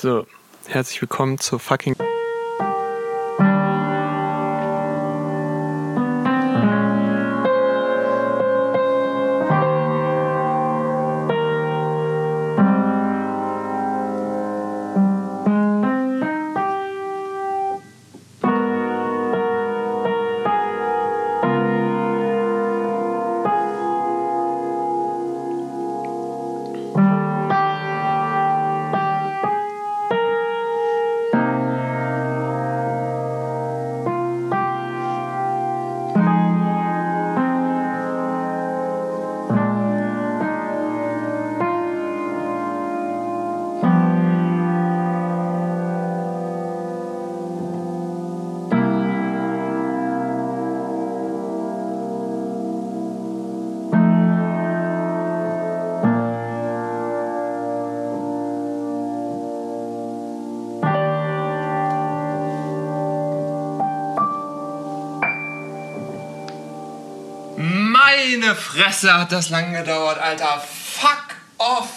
So, herzlich willkommen zur fucking. Fresse hat das lang gedauert, Alter. Fuck off.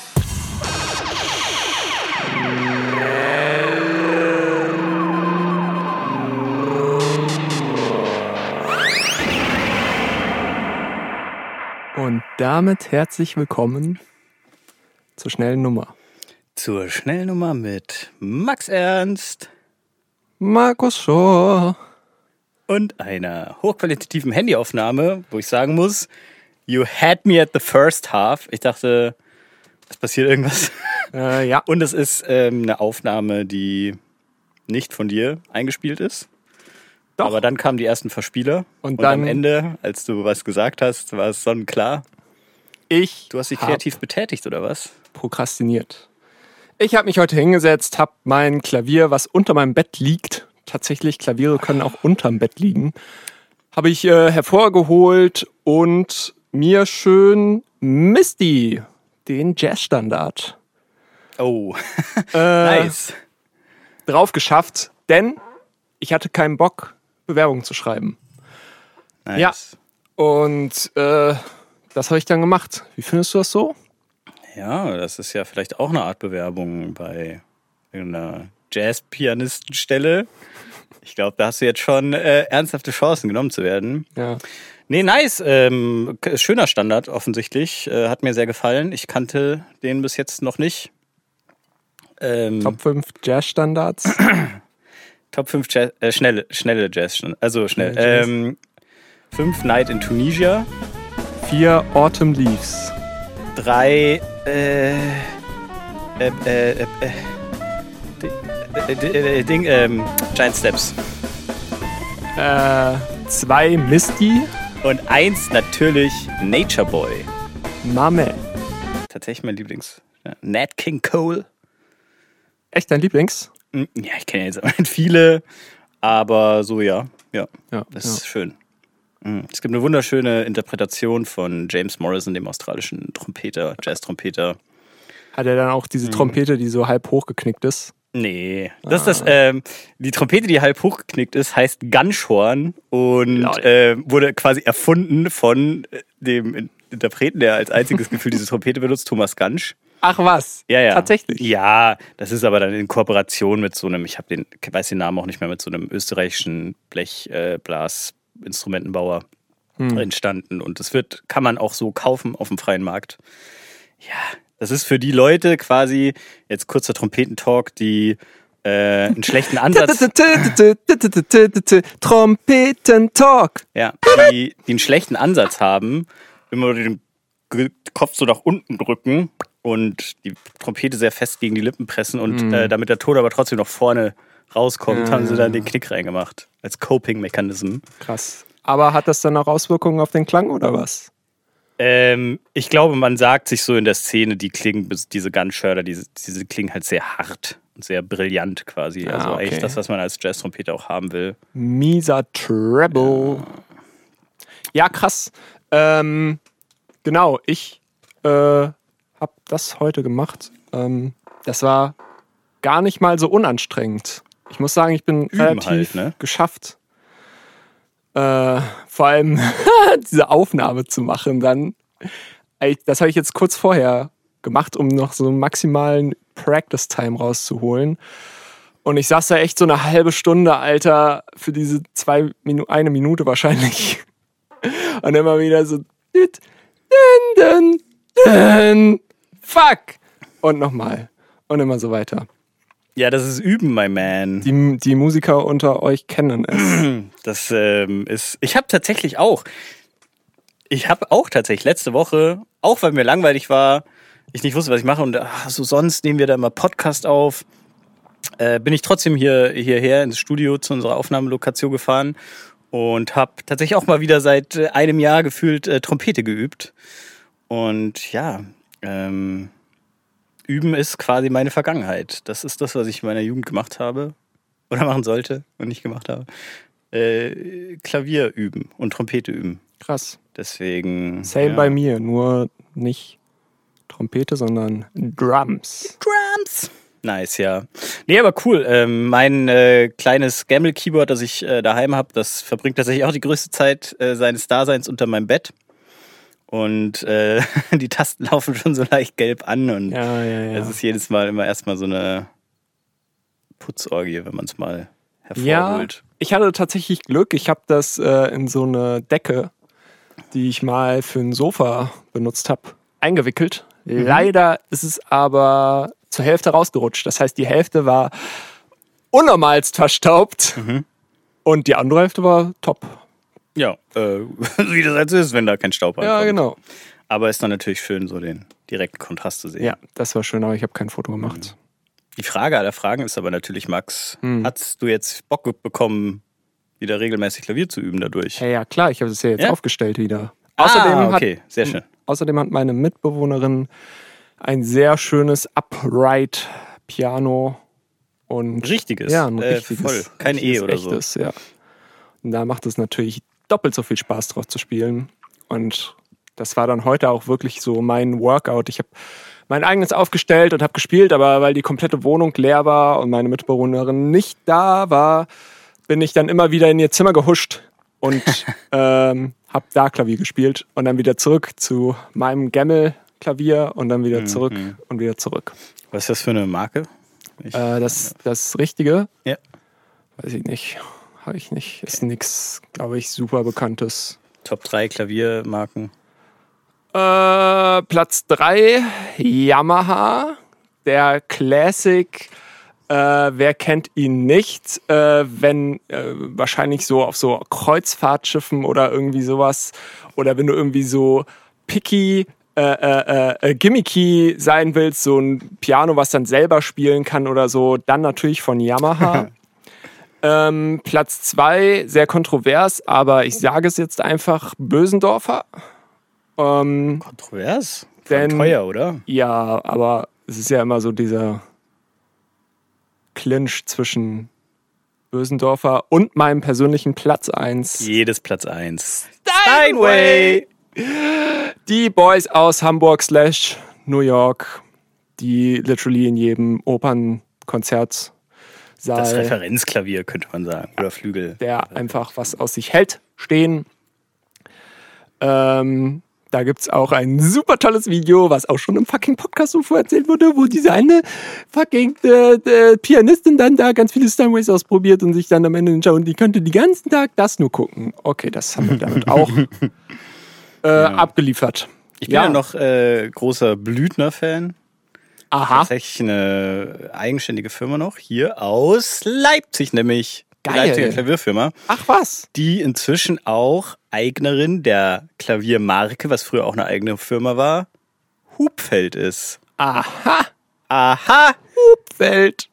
Und damit herzlich willkommen zur schnellen Nummer. Zur Schnellnummer mit Max Ernst Markus Schor. und einer hochqualitativen Handyaufnahme, wo ich sagen muss, you had me at the first half. Ich dachte, es passiert irgendwas. Äh, ja, Und es ist ähm, eine Aufnahme, die nicht von dir eingespielt ist. Doch. Aber dann kamen die ersten Verspieler. Und Und, dann- am Ende, als du was gesagt hast, war es sonnenklar. ich Du hast dich kreativ betätigt, oder was? prokrastiniert. Ich habe mich heute hingesetzt, habe mein Klavier, was unter meinem Bett liegt, tatsächlich Klaviere können auch unterm Bett liegen, habe ich äh, hervorgeholt und mir schön Misty, den Jazzstandard, Oh, äh, nice. drauf geschafft, denn ich hatte keinen Bock, Bewerbungen zu schreiben. nice. ja. Und äh, das habe ich dann gemacht. Wie findest du das so? Ja, das ist ja vielleicht auch eine Art Bewerbung bei einer Jazz-Pianistenstelle. Ich glaube, da hast du jetzt schon äh, ernsthafte Chancen genommen zu werden. Ja. Nee, nice. Ähm, schöner Standard offensichtlich. Äh, hat mir sehr gefallen. Ich kannte den bis jetzt noch nicht. Ähm, Top 5 Jazzstandards. Top 5 Jazz, äh, schnelle, schnelle Jazz. Also schnell. Schnelle Jazz. Ähm, 5 Night in Tunisia. 4 Autumn Leaves. 3 äh, äh, äh, äh, äh, äh, äh, Ding, ähm, Giant Steps. Äh, 2 Misty. Und 1 natürlich Nature Boy. Mame. Tatsächlich mein Lieblings. Ja, Nat King Cole. Echt dein Lieblings? Hm, Ja, ich kenne ja jetzt auch nicht viele, aber so ja. Ja, Ja. das ja. ist schön. Mhm. Es gibt eine wunderschöne Interpretation von James Morrison, dem australischen Trompeter, Jazz-Trompeter. Hat er dann auch diese Trompete, die so halb hochgeknickt ist? Nee, das ist das, ähm, die Trompete, die halb hochgeknickt ist, heißt Gunshorn und äh, wurde quasi erfunden von äh, dem Interpreten, der als einziges Gefühl diese Trompete benutzt, Thomas Gansch. Ach was? Ja, ja. Tatsächlich? Ja, das ist aber dann in Kooperation mit so einem, ich habe den, weiß den Namen auch nicht mehr, mit so einem österreichischen Blechblasinstrumentenbauer Hm. entstanden. Und das wird, kann man auch so kaufen auf dem freien Markt. Ja, das ist für die Leute quasi, jetzt kurzer Trompetentalk, die äh, einen schlechten Ansatz, Trompetentalk. ja, die, die einen schlechten Ansatz haben, immer den Kopf so nach unten drücken und die Trompete sehr fest gegen die Lippen pressen und äh, damit der Ton aber trotzdem noch vorne rauskommt, haben sie dann den Knick reingemacht. Als Coping-Mechanism. Krass. Aber hat das dann auch Auswirkungen auf den Klang oder was? Ähm, ich glaube, man sagt sich so in der Szene, die klingen, diese Gunshirter, diese, diese klingen halt sehr hart und sehr brillant quasi. Ah, also okay. eigentlich das, was man als Jazz-Trompeter auch haben will. Mieser Treble. Ja, krass. Ähm, genau, ich äh, habe das heute gemacht. Ähm, das war gar nicht mal so unanstrengend. Ich muss sagen, ich bin Üben relativ halt, ne? geschafft. Äh, vor allem diese Aufnahme zu machen, dann. Das habe ich jetzt kurz vorher gemacht, um noch so einen maximalen Practice Time rauszuholen. Und ich saß da echt so eine halbe Stunde, Alter, für diese zwei Minuten, eine Minute wahrscheinlich. Und immer wieder so, fuck. Und nochmal. Und immer so weiter. Ja, das ist Üben, my man. Die, die Musiker unter euch kennen es. Das ähm, ist. Ich habe tatsächlich auch. Ich habe auch tatsächlich letzte Woche, auch weil mir langweilig war, ich nicht wusste, was ich mache und ach, so sonst nehmen wir da mal Podcast auf, äh, bin ich trotzdem hier hierher ins Studio zu unserer Aufnahmelokation gefahren und habe tatsächlich auch mal wieder seit äh, einem Jahr gefühlt äh, Trompete geübt. Und ja, ähm, üben ist quasi meine Vergangenheit. Das ist das, was ich in meiner Jugend gemacht habe oder machen sollte und nicht gemacht habe. Äh, Klavier üben und Trompete üben. Krass. Deswegen. Same ja. bei mir, nur nicht Trompete, sondern Drums. Drums. Nice, ja. Nee, aber cool. Ähm, mein äh, kleines Gamble-Keyboard, das ich äh, daheim habe, das verbringt tatsächlich auch die größte Zeit äh, seines Daseins unter meinem Bett. Und äh, die Tasten laufen schon so leicht gelb an und Ja, ja, ja. es ist jedes Mal immer erstmal so eine Putzorgie, wenn man es mal Ja, hervorholt. ich hatte tatsächlich Glück. Ich habe das äh, in so eine Decke, die ich mal für ein Sofa benutzt habe, eingewickelt. Mhm. Leider ist es aber zur Hälfte rausgerutscht. Das heißt, die Hälfte war unnormalst verstaubt Mhm. und die andere Hälfte war top. Ja, äh, wie das halt so ist, wenn da kein Staub Ja, ankommt. genau. Aber ist dann natürlich schön, so den direkten Kontrast zu sehen. Ja, das war schön, aber ich habe kein Foto gemacht. Die Frage aller Fragen ist aber natürlich, Max, Hm. hast du jetzt Bock bekommen, wieder regelmäßig Klavier zu üben dadurch? Ja, ja, klar, ich habe es ja jetzt Ja? aufgestellt wieder. Ah, Außerdem, okay, sehr schön. Hat, außerdem hat meine Mitbewohnerin ein sehr schönes Upright Piano und Richtiges. Ja, ein äh, richtiges. Voll. Kein E oder so. echtes, ja. Und da macht es natürlich doppelt so viel Spaß drauf zu spielen. Und das war dann heute auch wirklich so mein Workout. Ich habe mein eigenes aufgestellt und habe gespielt, aber weil die komplette Wohnung leer war und meine Mitbewohnerin nicht da war, bin ich dann immer wieder in ihr Zimmer gehuscht und ähm, habe da Klavier gespielt und dann wieder zurück zu meinem Gammel-Klavier und dann wieder Mhm. zurück und wieder zurück. Was ist das für eine Marke? Ich, Äh, das, das Richtige, ja. weiß ich nicht, habe ich nicht. Ist nix, glaube ich, super bekanntes. Top 3 Klaviermarken. Äh, Platz 3, Yamaha, der Classic. Äh, wer kennt ihn nicht? Äh, wenn äh, wahrscheinlich so auf so Kreuzfahrtschiffen oder irgendwie sowas. Oder wenn du irgendwie so picky, äh, äh, äh, gimmicky sein willst, so ein Piano, was dann selber spielen kann oder so, dann natürlich von Yamaha. ähm, Platz 2, sehr kontrovers, aber ich sage es jetzt einfach, Bösendorfer. Ähm, Kontrovers? Denn- teuer, oder? ja, aber es ist ja immer so dieser Clinch zwischen Bösendorfer und meinem persönlichen Platz 1. Jedes Platz 1. Steinway! Die Boys aus Hamburg slash New York, die literally in jedem Opernkonzert Das Referenzklavier, könnte man sagen. Oder Flügel. der einfach was aus sich hält, stehen. Ähm, da gibt es auch ein super tolles Video, was auch schon im fucking Podcast UFO erzählt wurde, wo diese eine fucking äh, äh, Pianistin dann da ganz viele Steinways ausprobiert und sich dann am Ende entschieden, und die könnte den ganzen Tag das nur gucken. Okay, das haben wir damit auch äh, abgeliefert. Ich bin ja, noch äh, großer Blüthner-Fan. Aha. Tatsächlich eine eigenständige Firma noch. Hier aus Leipzig nämlich. Die Geil. Leipziger Klavierfirma. Ach was. Die inzwischen auch Eignerin der Klaviermarke, was früher auch eine eigene Firma war, Hubfeld ist. Aha. Aha! Welt.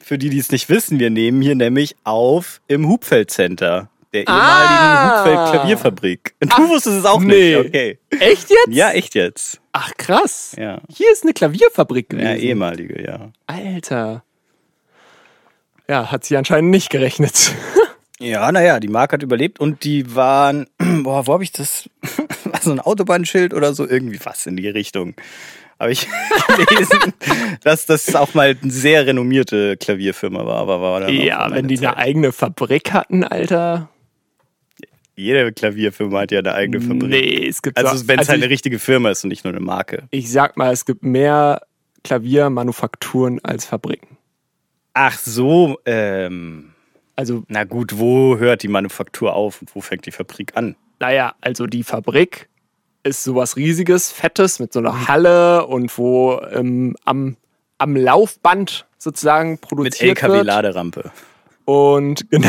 Für die, die es nicht wissen, wir nehmen hier nämlich auf im Hubfeld Center, der ehemaligen Ah. Hubfeld Klavierfabrik. Du wusstest es auch nee. nicht, okay. Echt jetzt? Ja, echt jetzt. Ach krass. Ja. Hier ist eine Klavierfabrik gewesen. Ja, ehemalige, ja. Alter. Ja, hat sie anscheinend nicht gerechnet. Ja, naja, die Marke hat überlebt und die waren, boah, wo habe ich das? War so ein Autobahnschild oder so? Irgendwie was in die Richtung. Habe ich gelesen, dass das auch mal eine sehr renommierte Klavierfirma war, aber war dann Ja, wenn die meiner eine Zeit. eigene Fabrik hatten, Alter. Jede Klavierfirma hat ja eine eigene Fabrik. Nee, es gibt Also so- wenn es halt ich, eine richtige Firma ist und nicht nur eine Marke. ich sag mal, es gibt mehr Klaviermanufakturen als Fabriken. Ach so, ähm, Also, na gut, wo hört die Manufaktur auf und wo fängt die Fabrik an? naja, also die Fabrik ist sowas riesiges, fettes mit so einer Halle und wo ähm, am, am Laufband sozusagen Mit produziert wird. LKW-Laderampe. Und genau.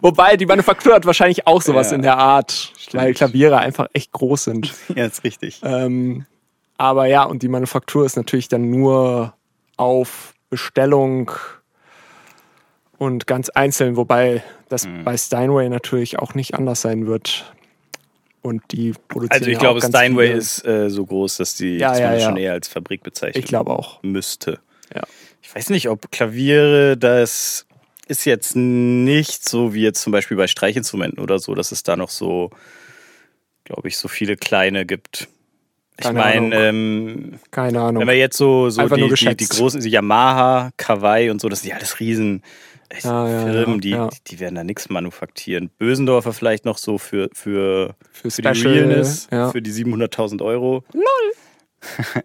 Wobei die Manufaktur hat wahrscheinlich auch sowas Ja. in der Art, weil Klaviere einfach echt groß sind. Ja, ist richtig. Ähm, aber ja, und die Manufaktur ist natürlich dann nur auf Bestellung und ganz einzeln, wobei das Mhm. bei Steinway natürlich auch nicht anders sein wird. Und die produzieren Also ich ja glaube, Steinway viele- ist äh, so groß, dass die Ja, das ja. schon eher als Fabrik bezeichnen Ich glaube auch. müsste. Ja. Ich weiß nicht, ob Klaviere, das ist jetzt nicht so wie jetzt zum Beispiel bei Streichinstrumenten oder so, dass es da noch so, glaube ich, so viele kleine gibt. Ich meine, ähm, Keine Ahnung. wenn wir jetzt so, so die, die, die großen, die Yamaha, Kawaii und so, das sind ja alles riesen äh, Ja, ja, Firmen, ja, die, ja. die, die werden da nichts manufaktieren. Bösendorfer vielleicht noch so für, für, Für für die Special, Realness, ja. für die 700.000 Euro. Lol.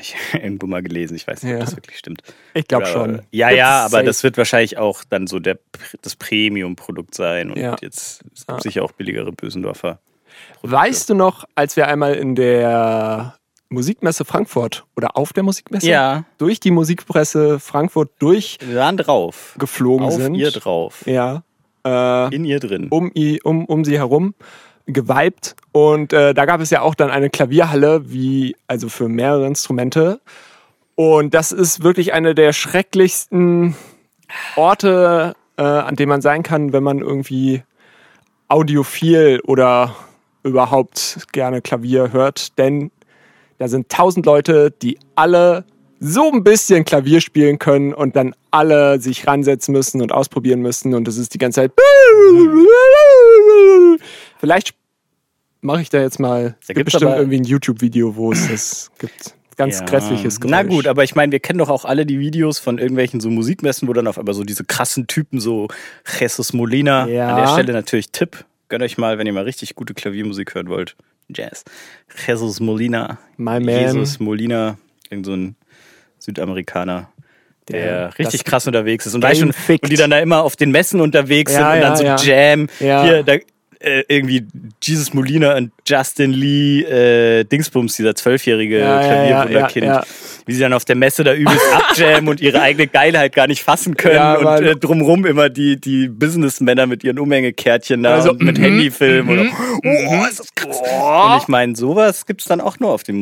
ich habe irgendwo mal gelesen, ich weiß nicht, ob Ja. das wirklich stimmt. ich glaube schon. Ja, ja, aber safe. das wird wahrscheinlich auch dann so der, das Premium-Produkt sein. Und Ja. jetzt es gibt sicher auch billigere Bösendorfer. Weißt du noch, als wir einmal in der Musikmesse Frankfurt oder auf der Musikmesse Ja. durch die Musikpresse Frankfurt durchgeflogen Wir waren drauf. Auf sind? ihr drauf. Ja. Äh, In ihr drin. um, um, um sie herum geweibt. Und äh, da gab es ja auch dann eine Klavierhalle, wie, also für mehrere Instrumente. Und das ist wirklich eine der schrecklichsten Orte, äh, an dem man sein kann, wenn man irgendwie audiophil oder überhaupt gerne Klavier hört. Denn da sind tausend Leute, die alle so ein bisschen Klavier spielen können und dann alle sich ransetzen müssen und ausprobieren müssen und es ist die ganze Zeit. Vielleicht mache ich da jetzt mal. Es gibt bestimmt aber- irgendwie ein YouTube-Video, wo es das gibt. Ganz Ja. grässliches Geräusch. Na gut, aber ich meine, wir kennen doch auch alle die Videos von irgendwelchen so Musikmessen, wo dann auf einmal so diese krassen Typen, so Jesus Molina. Ja. An der Stelle natürlich Tipp. Gönnt euch mal, wenn ihr mal richtig gute Klaviermusik hören wollt. Jazz. Jesus Molina. My man. Jesus Molina. Irgend so ein Südamerikaner. Der, richtig krass unterwegs ist. Und, schon, und die dann da immer auf den Messen unterwegs Ja, sind und dann ja, so ja. Jam. Ja. Hier, da, äh, irgendwie Jesus Molina und Justin Lee äh, Dingsbums, dieser zwölfjährige Ja, Klavierwunderkind. ja, ja. Wie sie dann auf der Messe da übelst abjammen und ihre eigene Geilheit gar nicht fassen können und äh, drumrum immer die, die Businessmänner mit ihren Umhängekärtchen da Also, und mit mhm, Handyfilm oder oh, ist das krass. Und ich meine, sowas gibt's dann auch nur auf den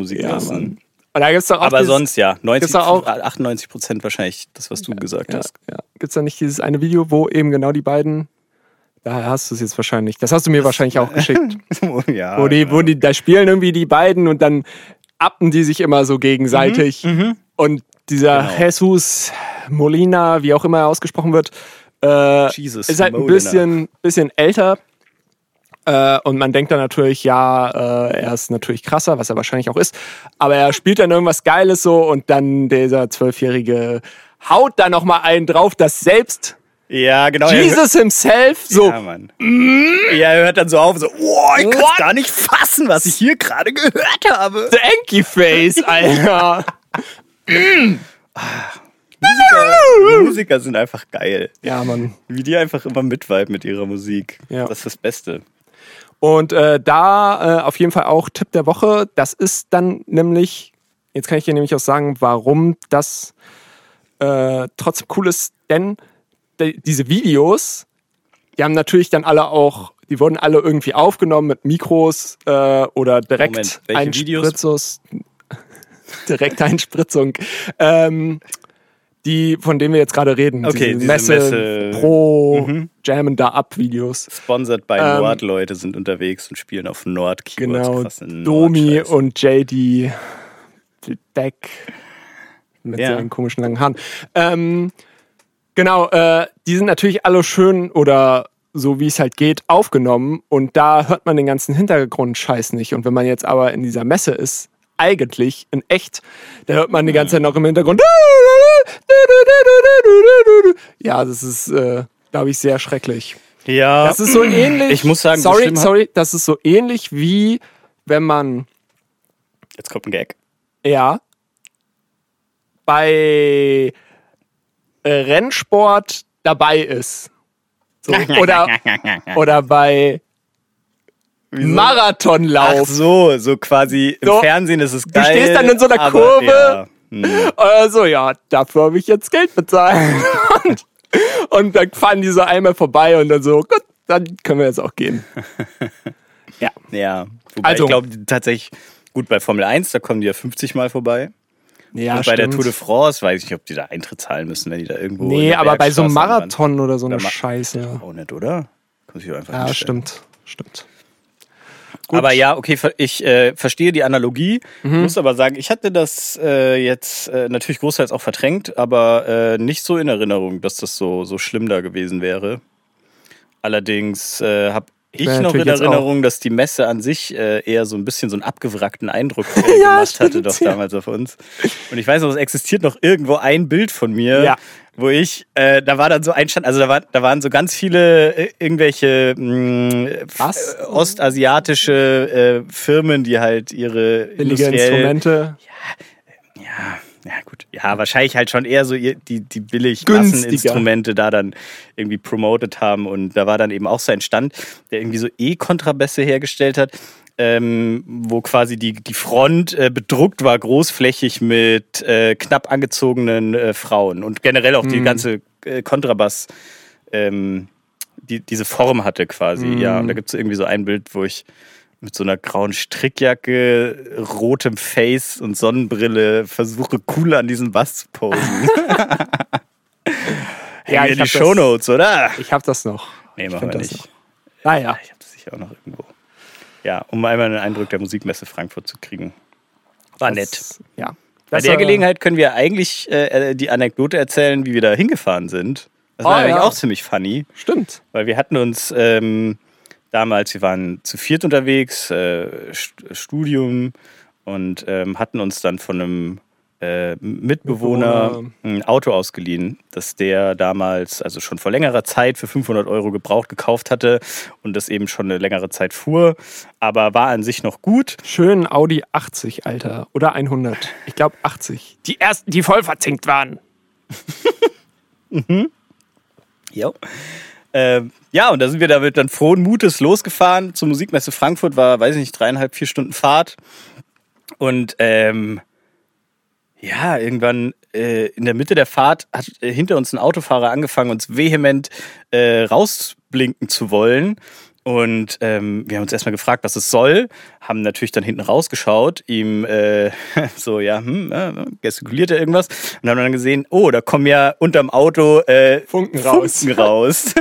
auch Aber dieses- sonst ja, 90, gibt's doch auch- 98 Prozent wahrscheinlich das, was du gesagt hast. ja. Gibt es da nicht dieses eine Video, wo eben genau die beiden. Da hast du es jetzt wahrscheinlich. Das hast du mir wahrscheinlich auch geschickt. ja, Wo die, wo die, da spielen irgendwie die beiden und dann appen die sich immer so gegenseitig. Und dieser Genau. Jesus Molina, wie auch immer er ausgesprochen wird, äh, Jesus ist halt ein bisschen, bisschen älter. Äh, und man denkt dann natürlich, ja, äh, er ist natürlich krasser, was er wahrscheinlich auch ist. Aber er spielt dann irgendwas Geiles so und dann dieser Zwölfjährige haut da nochmal einen drauf, dass selbst Ja, genau. Jesus himself so Ja, Mann. Ja, er hört dann so auf so, oh, ich kann gar nicht fassen, was ich hier gerade gehört habe. Stanky Face, Alter. Musiker, Musiker sind einfach geil. ja, Mann. Wie die einfach immer mitviben mit ihrer Musik. Ja. Das ist das Beste. Und äh, da äh, auf jeden Fall auch Tipp der Woche. Das ist dann nämlich, jetzt kann ich dir nämlich auch sagen, warum das äh, trotzdem cool ist, denn die, diese Videos, die haben natürlich dann alle auch, die wurden alle irgendwie aufgenommen mit Mikros äh, oder direkt? Einspritzos, direkt Einspritzung. Ähm, die, von denen wir jetzt gerade reden. Okay, diese diese Messe, Messe- Mhm. Pro, Jammen da ab Videos. Sponsored by Ähm, Nord, Leute sind unterwegs und spielen auf Nord Keyboards. Genau, Krasse Domi und JD Deck mit Ja. seinen komischen langen Haaren. Ähm, genau, äh, die sind natürlich alle schön oder so wie es halt geht, aufgenommen und da hört man den ganzen Hintergrundscheiß nicht. Und wenn man jetzt aber in dieser Messe ist, eigentlich in echt, da hört man die ganze Zeit noch im Hintergrund. Ja, das ist, äh, glaube ich, sehr schrecklich. Ja, Das ist so ähnlich. Ich muss sagen, so sorry, hat- sorry, das ist so ähnlich wie wenn man jetzt kommt ein Gag. ja bei äh, Rennsport dabei ist. So, oder, oder bei Marathonlauf. Ach so, so quasi im So, Fernsehen ist es du geil. stehst dann in so einer aber, Kurve. Ja. Hm. Also ja, dafür habe ich jetzt Geld bezahlt. und, und dann fahren die so einmal vorbei und dann so, gut, dann können wir jetzt auch gehen. ja. Ja, wobei Also- ich glaube tatsächlich, gut, bei Formel 1, da kommen die ja 50 Mal vorbei. Ja, und bei der stimmt. Tour de France weiß ich nicht, ob die da Eintritt zahlen müssen, wenn die da irgendwo. Nee, der aber bei so einem Marathon oder so eine Scheiße. anwandern. Auch nicht, oder? Kann sich doch einfach Ja, stimmt. Stimmt. Gut. Aber ja, okay, ich äh, verstehe die Analogie, Mhm. muss aber sagen, ich hatte das äh, jetzt äh, natürlich großteils auch verdrängt, aber äh, nicht so in Erinnerung, dass das so, so schlimm da gewesen wäre. Allerdings äh, habe ich, noch in Erinnerung, dass die Messe an sich äh, eher so ein bisschen so einen abgewrackten Eindruck äh, Ja, gemacht hatte, stimmt, doch ja. damals auf uns. Und ich weiß noch, es existiert noch irgendwo ein Bild von mir, Ja. wo ich, äh, da war dann so ein Stand, also da, war, da waren so ganz viele äh, irgendwelche mh, Was? äh, ostasiatische äh, Firmen, die halt ihre Billige Instrumente. Ja, ja gut. Ja, wahrscheinlich halt schon eher so die, die billig. Masseninstrumente da dann irgendwie promoted haben. Und da war dann eben auch so ein Stand, der irgendwie so E-Kontrabässe hergestellt hat. Ähm, wo quasi die, die Front äh, bedruckt war, großflächig mit äh, knapp angezogenen äh, Frauen und generell auch die ganze äh, Kontrabass ähm, die, diese Form hatte quasi. Ja, und da gibt es irgendwie so ein Bild, wo ich mit so einer grauen Strickjacke, rotem Face und Sonnenbrille versuche, cool an diesem Bass zu posen. Ja, ich in die hab Shownotes, oder? Ich hab das noch. Nee, machen wir das nicht. Naja. Ich habe das sicher auch noch irgendwo. Ja, um einmal einen Eindruck der Musikmesse Frankfurt zu kriegen. War nett. Das- Ja. Bei der Gelegenheit können wir eigentlich äh, die Anekdote erzählen, wie wir da hingefahren sind. Das war Oh, nämlich ja. auch ziemlich funny. Stimmt. Weil wir hatten uns ähm, damals, wir waren zu viert unterwegs, äh, St- Studium und ähm, hatten uns dann von einem äh, Mitbewohner ein Auto ausgeliehen, das der damals, also schon vor längerer Zeit für 500 Euro gebraucht gekauft hatte und das eben schon eine längere Zeit fuhr, aber war an sich noch gut. Schön Audi 80, Alter. Oder 100. Ich glaube 80. Die ersten, die voll verzinkt waren. Jo. Ähm, ja, und da sind wir damit dann frohen Mutes losgefahren zur Musikmesse Frankfurt, war, weiß ich nicht, dreieinhalb, vier Stunden Fahrt. Und ähm, ja, irgendwann äh, in der Mitte der Fahrt hat äh, hinter uns ein Autofahrer angefangen, uns vehement äh, rausblinken zu wollen. Und ähm, wir haben uns erstmal gefragt, was es soll, haben natürlich dann hinten rausgeschaut, ihm äh, so, ja, hm, äh, gestikuliert er irgendwas und haben dann gesehen, oh, da kommen ja unterm Auto äh, Funken raus. Funken raus.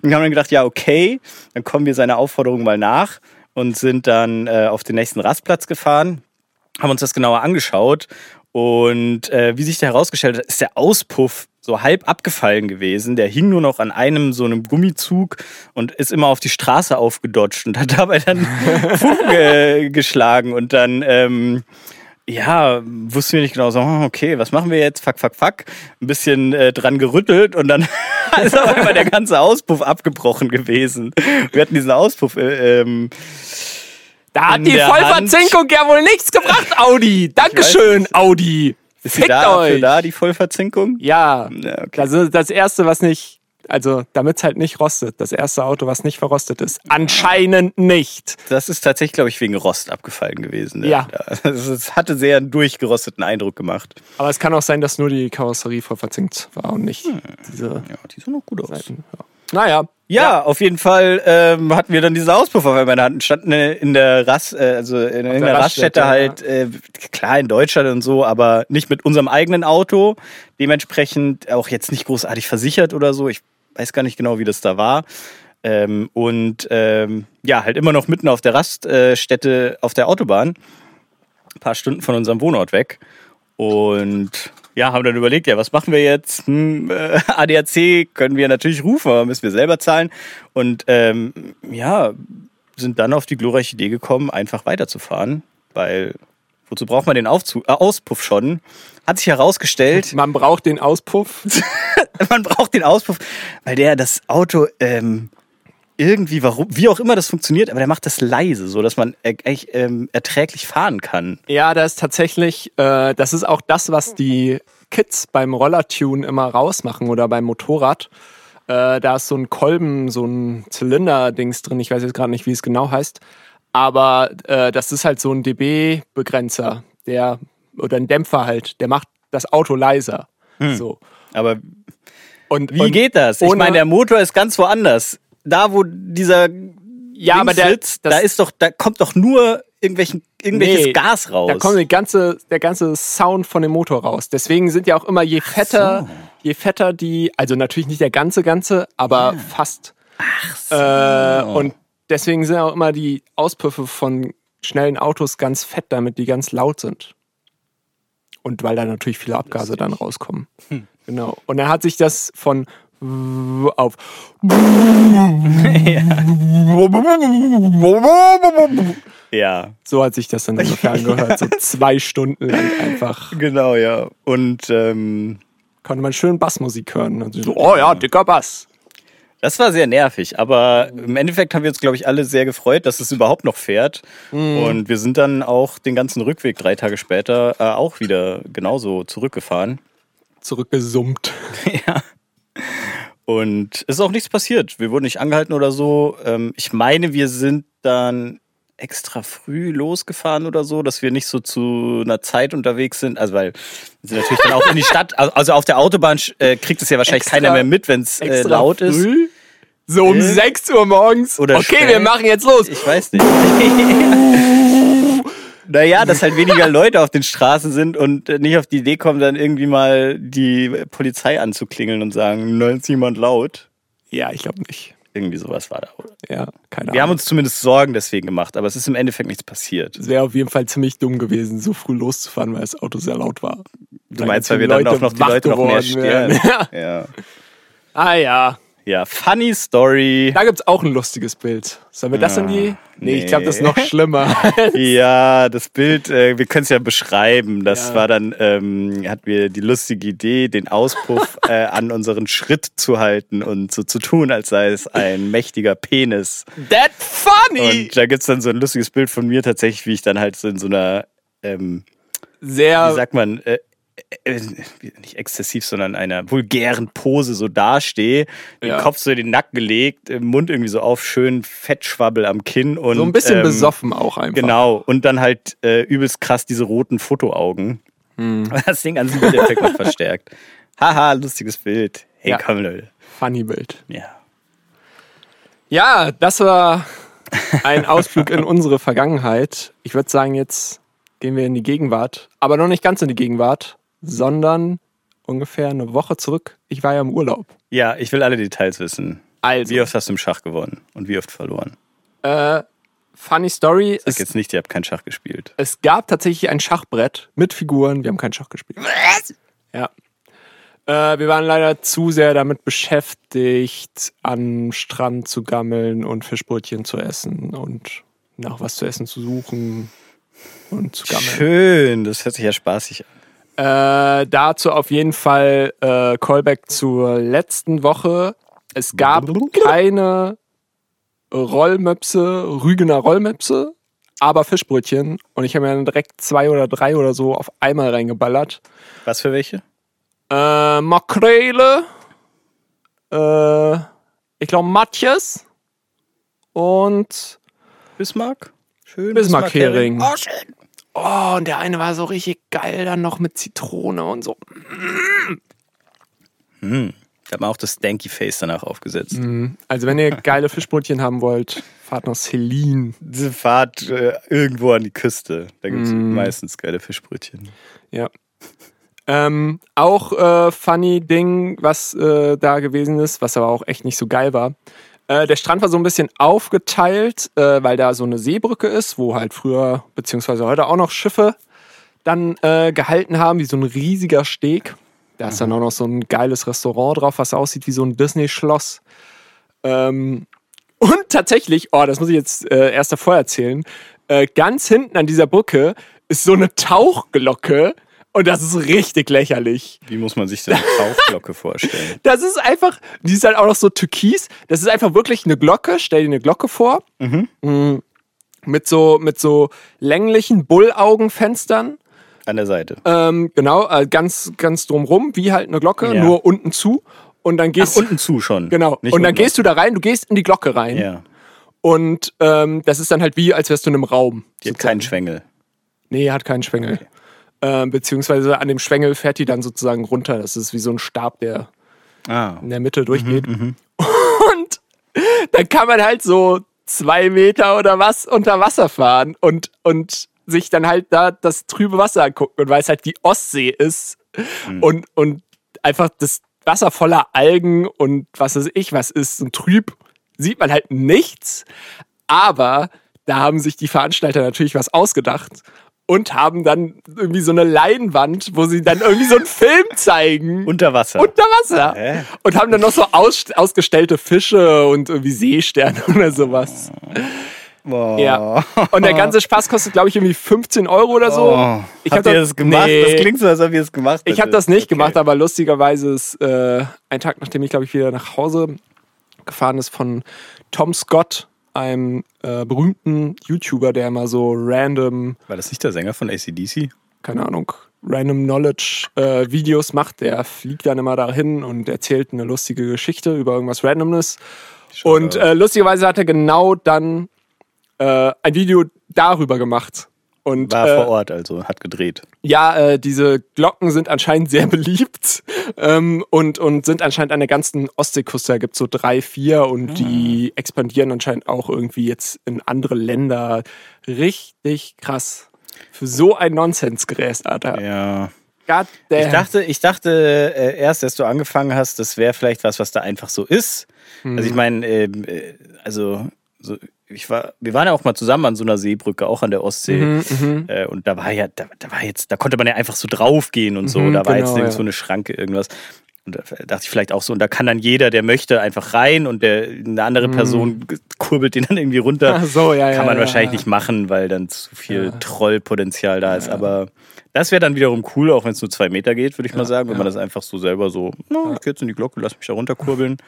und haben dann gedacht, ja, okay, dann kommen wir seiner Aufforderung mal nach und sind dann äh, auf den nächsten Rastplatz gefahren, haben uns das genauer angeschaut und äh, wie sich da herausgestellt hat, ist der Auspuff so halb abgefallen gewesen. Der hing nur noch an einem so einem Gummizug und ist immer auf die Straße aufgedodgt und hat dabei dann Funken äh, geschlagen und dann ähm, ja, wussten wir nicht genau so, hm, okay, was machen wir jetzt? Fuck, fuck, fuck. Ein bisschen äh, dran gerüttelt und dann ist auf einmal der ganze Auspuff abgebrochen gewesen. Wir hatten diesen Auspuff äh, ähm, Da hat die Vollverzinkung ja wohl nichts gebracht, Audi. Dankeschön. Audi. Ist Fickt da, euch. für da die Vollverzinkung? Ja. Ja, okay. Also das erste, was nicht, also damit es halt nicht rostet. Das erste Auto, was nicht verrostet ist. Anscheinend nicht. Das ist tatsächlich, glaube ich, wegen Rost abgefallen gewesen. der Ja. Es hatte sehr einen durchgerosteten Eindruck gemacht. Aber es kann auch sein, dass nur die Karosserie voll verzinkt war und nicht diese Ja, die sah noch gut aus. Seiten. Ja. Naja. Ja, auf jeden Fall ähm, hatten wir dann diesen Auspuff auf der Hand. Standen in der Rast, äh, also in, in der, Raststätte, Raststätte, halt, äh, klar in Deutschland und so, aber nicht mit unserem eigenen Auto. Dementsprechend auch jetzt nicht großartig versichert oder so. Ich weiß gar nicht genau, wie das da war. Ähm, und ähm, ja, halt immer noch mitten auf der Raststätte auf der Autobahn. Ein paar Stunden von unserem Wohnort weg. Und ja, haben dann überlegt, ja, was machen wir jetzt? Hm, äh, ADAC können wir natürlich rufen, aber müssen wir selber zahlen. Und ähm, ja, sind dann auf die glorreiche Idee gekommen, einfach weiterzufahren, weil wozu braucht man den Aufzug, äh, Auspuff schon? Hat sich herausgestellt, Man braucht den Auspuff. man braucht den Auspuff, weil der das Auto ähm, irgendwie, warum, wie auch immer das funktioniert, aber der macht das leise, so dass man äh, echt ähm, erträglich fahren kann. Ja, da ist tatsächlich, äh, das ist auch das, was die Kids beim Rollertune immer rausmachen oder beim Motorrad. Äh, da ist so ein Kolben, so ein Zylinder-Dings drin. Ich weiß jetzt gerade nicht, wie es genau heißt. Aber äh, das ist halt so ein dB-Begrenzer, der oder ein Dämpfer halt, der macht das Auto leiser. So. Aber Und, wie und geht das? Ich meine, der Motor ist ganz woanders. Da, wo dieser Ja, aber der, sitzt, da ist doch, da kommt doch nur irgendwelchen, irgendwelches Nee, Gas raus. Da kommt die ganze, der ganze Sound von dem Motor raus. Deswegen sind ja auch immer je fetter, je fetter die, also natürlich nicht der ganze, ganze, aber fast. Ach so. Äh, und deswegen sind auch immer die Auspuffe von schnellen Autos ganz fett, damit die ganz laut sind. Und weil da natürlich viele Abgase dann rauskommen. Genau. Und dann hat sich das von auf ja, so hat sich das dann ungefähr angehört. So zwei Stunden lang einfach genau, ja. Und ähm, konnte man schön Bassmusik hören. Und so, oh ja, dicker Bass. das war sehr nervig. Aber im Endeffekt haben wir uns, glaube ich, alle sehr gefreut, dass es überhaupt noch fährt. Und wir sind dann auch den ganzen Rückweg drei Tage später äh, auch wieder genauso zurückgefahren. Zurückgesummt. ja. Und es ist auch nichts passiert. Wir wurden nicht angehalten oder so. Ähm, ich meine, wir sind dann extra früh losgefahren oder so, dass wir nicht so zu einer Zeit unterwegs sind. Also weil wir sind natürlich dann auch in die Stadt. Also auf der Autobahn äh, kriegt es ja wahrscheinlich Extra- keiner mehr mit, wenn es äh, laut ist. früh? So um Äh? 6 Uhr morgens. Oder okay, spät. wir machen jetzt los. Ich weiß nicht. naja, dass halt weniger Leute auf den Straßen sind und nicht auf die Idee kommen, dann irgendwie mal die Polizei anzuklingeln und sagen, nein, ist jemand laut. Ja, ich glaube nicht. Irgendwie sowas war da. Ja, keine Wir haben Ahnung. uns zumindest Sorgen deswegen gemacht, aber es ist im Endeffekt nichts passiert. Es wäre auf jeden Fall ziemlich dumm gewesen, so früh loszufahren, weil das Auto sehr laut war. Du meinst, weil wir dann auch noch die Leute noch mehr stören. Ja. Ja. Ah ja. Ja, funny story. Da gibt's auch ein lustiges Bild. Sollen wir das in die? Nee, ich glaube, das ist noch schlimmer. Ja, das Bild, äh, wir können es ja beschreiben. Das Ja. war dann, ähm, hatten wir die lustige Idee, den Auspuff äh, an unseren Schritt zu halten und so zu tun, als sei es ein mächtiger Penis. That funny! Und da gibt's dann so ein lustiges Bild von mir tatsächlich, wie ich dann halt so in so einer, ähm, wie Sehr, sagt man, äh, äh, nicht exzessiv, sondern einer vulgären Pose so dastehe, den Ja. Kopf so in den Nacken gelegt, Mund irgendwie so auf, schön Fettschwabbel am Kinn und so ein bisschen ähm, besoffen auch einfach. Genau, und dann halt äh, übelst krass diese roten Fotoaugen. Hm. Das Ding an sich Bildeffekt noch verstärkt. Haha, lustiges Bild. Hey, Ja. komm, Leute. Funny Bild. Ja. Ja, das war ein Ausflug in unsere Vergangenheit. Ich würde sagen, jetzt gehen wir in die Gegenwart. Aber noch nicht ganz in die Gegenwart, sondern ungefähr eine Woche zurück. Ich war ja im Urlaub. ja, ich will alle Details wissen. Also, Wie oft hast du im Schach gewonnen und wie oft verloren? äh, funny Story. Sag Es, jetzt nicht, ihr habt kein Schach gespielt. es gab tatsächlich ein Schachbrett mit Figuren. Wir haben kein Schach gespielt. Was? Ja. Äh, wir waren leider zu sehr damit beschäftigt, am Strand zu gammeln und Fischbrötchen zu essen und nach was zu essen zu suchen und zu gammeln. Schön, das hört sich ja spaßig an. Äh, dazu auf jeden Fall äh, Callback zur letzten Woche. Es gab keine Rollmöpse, Rügener Rollmöpse, aber Fischbrötchen. Und ich habe mir dann direkt zwei oder drei oder so auf einmal reingeballert. Was für welche? Äh, Makrele, äh, ich glaube Matjes und Bismarck? Schön. Bismarck-Hering. Oh, schön. Oh, und der eine war so richtig geil, dann noch mit Zitrone und so. Da hat man auch das Stanky Face danach aufgesetzt. Also wenn ihr geile Fischbrötchen haben wollt, fahrt nach Celine. Diese Fahrt äh, irgendwo an die Küste. Da gibt es Mm. meistens geile Fischbrötchen. Ja. Ähm, auch äh, funny Ding, was äh, da gewesen ist, was aber auch echt nicht so geil war. Äh, der Strand war so ein bisschen aufgeteilt, äh, weil da so eine Seebrücke ist, wo halt früher, beziehungsweise heute auch noch Schiffe dann äh, gehalten haben, wie so ein riesiger Steg. Da ist dann auch noch so ein geiles Restaurant drauf, was aussieht wie so ein Disney-Schloss. Ähm, und tatsächlich, oh, das muss ich jetzt äh, erst davor erzählen, äh, ganz hinten an dieser Brücke ist so eine Tauchglocke und das ist richtig lächerlich. Wie muss man sich so eine Tauchglocke vorstellen? Das ist einfach, die ist halt auch noch so türkis. Das ist einfach wirklich eine Glocke. Stell dir eine Glocke vor. Mm, Mit so, mit so länglichen Bullaugenfenstern. An der Seite. Ähm, genau, äh, ganz, ganz drumrum, wie halt eine Glocke, Ja. nur unten zu. Und dann Ach, gehst unten zu schon. Genau. Nicht und dann gehst du da rein, du gehst in die Glocke rein. Ja. Und ähm, das ist dann halt wie, als wärst du in einem Raum. Die hat keinen Schwengel. Nee, hat keinen Schwengel. Ähm, beziehungsweise an dem Schwengel fährt die dann sozusagen runter. Das ist wie so ein Stab, der Ah. in der Mitte durchgeht. Und dann kann man halt so zwei Meter oder was unter Wasser fahren und, und sich dann halt da das trübe Wasser angucken. Und weil es halt die Ostsee ist und, und einfach das Wasser voller Algen und was weiß ich was ist und trüb, sieht man halt nichts. Aber da haben sich die Veranstalter natürlich was ausgedacht und haben dann irgendwie so eine Leinwand, wo sie dann irgendwie so einen Film zeigen. Unter Wasser. Unter Wasser. Hä? Und haben dann noch so aus, ausgestellte Fische und irgendwie Seesterne oder sowas. Boah. Ja. Und der ganze Spaß kostet, glaube ich, irgendwie 15 Euro oder so. Oh. Ich Habt hab ihr das- das gemacht? nee. Das klingt so, als ob ihr es gemacht Ich habe hättet. das nicht Okay. gemacht, aber lustigerweise ist äh, ein Tag, nachdem ich, glaube ich, wieder nach Hause gefahren ist, von Tom Scott, einem äh, berühmten YouTuber, der immer so random War das nicht der Sänger von ACDC? keine Ahnung, Random Knowledge äh, Videos macht. Der fliegt dann immer dahin und erzählt eine lustige Geschichte über irgendwas Randomness. Und äh, lustigerweise hat er genau dann äh, ein Video darüber gemacht. Und War äh, vor Ort, also hat gedreht. ja, äh, diese Glocken sind anscheinend sehr beliebt ähm, und, und sind anscheinend an der ganzen Ostseeküste. Da gibt es so drei, vier und die expandieren anscheinend auch irgendwie jetzt in andere Länder. Richtig krass. Für so ein Nonsensgerät, Alter. Ja. God damn. Ich dachte, ich dachte äh, erst, als du angefangen hast, das wäre vielleicht was, was da einfach so ist. Also Mhm. ich meine, ähm, äh, also so, ich war, wir waren ja auch mal zusammen an so einer Seebrücke, auch an der Ostsee. Mhm, Äh, und da war ja, da, da war jetzt, da konnte man ja einfach so draufgehen und so. Mhm, da war genau, jetzt ja. so eine Schranke, irgendwas. Und da dachte ich vielleicht auch so, und da kann dann jeder, der möchte, einfach rein und der, eine andere Person kurbelt den dann irgendwie runter. Mhm. Ach so, ja, Kann man ja, wahrscheinlich nicht machen, weil dann zu viel Trollpotenzial da ist. Aber das wäre dann wiederum cool, auch wenn es nur zwei Meter geht, würde ich mal sagen, wenn man das einfach so selber so, na, ich geh jetzt in die Glocke, lass mich da runterkurbeln.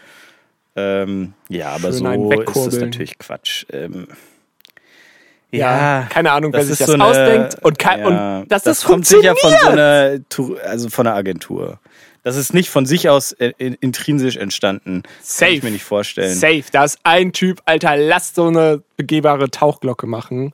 Ähm, ja, aber Schön so ist das natürlich Quatsch. Ähm, ja, keine Ahnung, wer das sich das so eine- ausdenkt und, kein, ja, und dass das, kommt sicher von so einer, also von einer Agentur. Das ist nicht von sich aus äh, in- intrinsisch entstanden. Kann Safe. ich mir nicht vorstellen. Safe, da ist ein Typ, Alter, lass so eine begehbare Tauchglocke machen.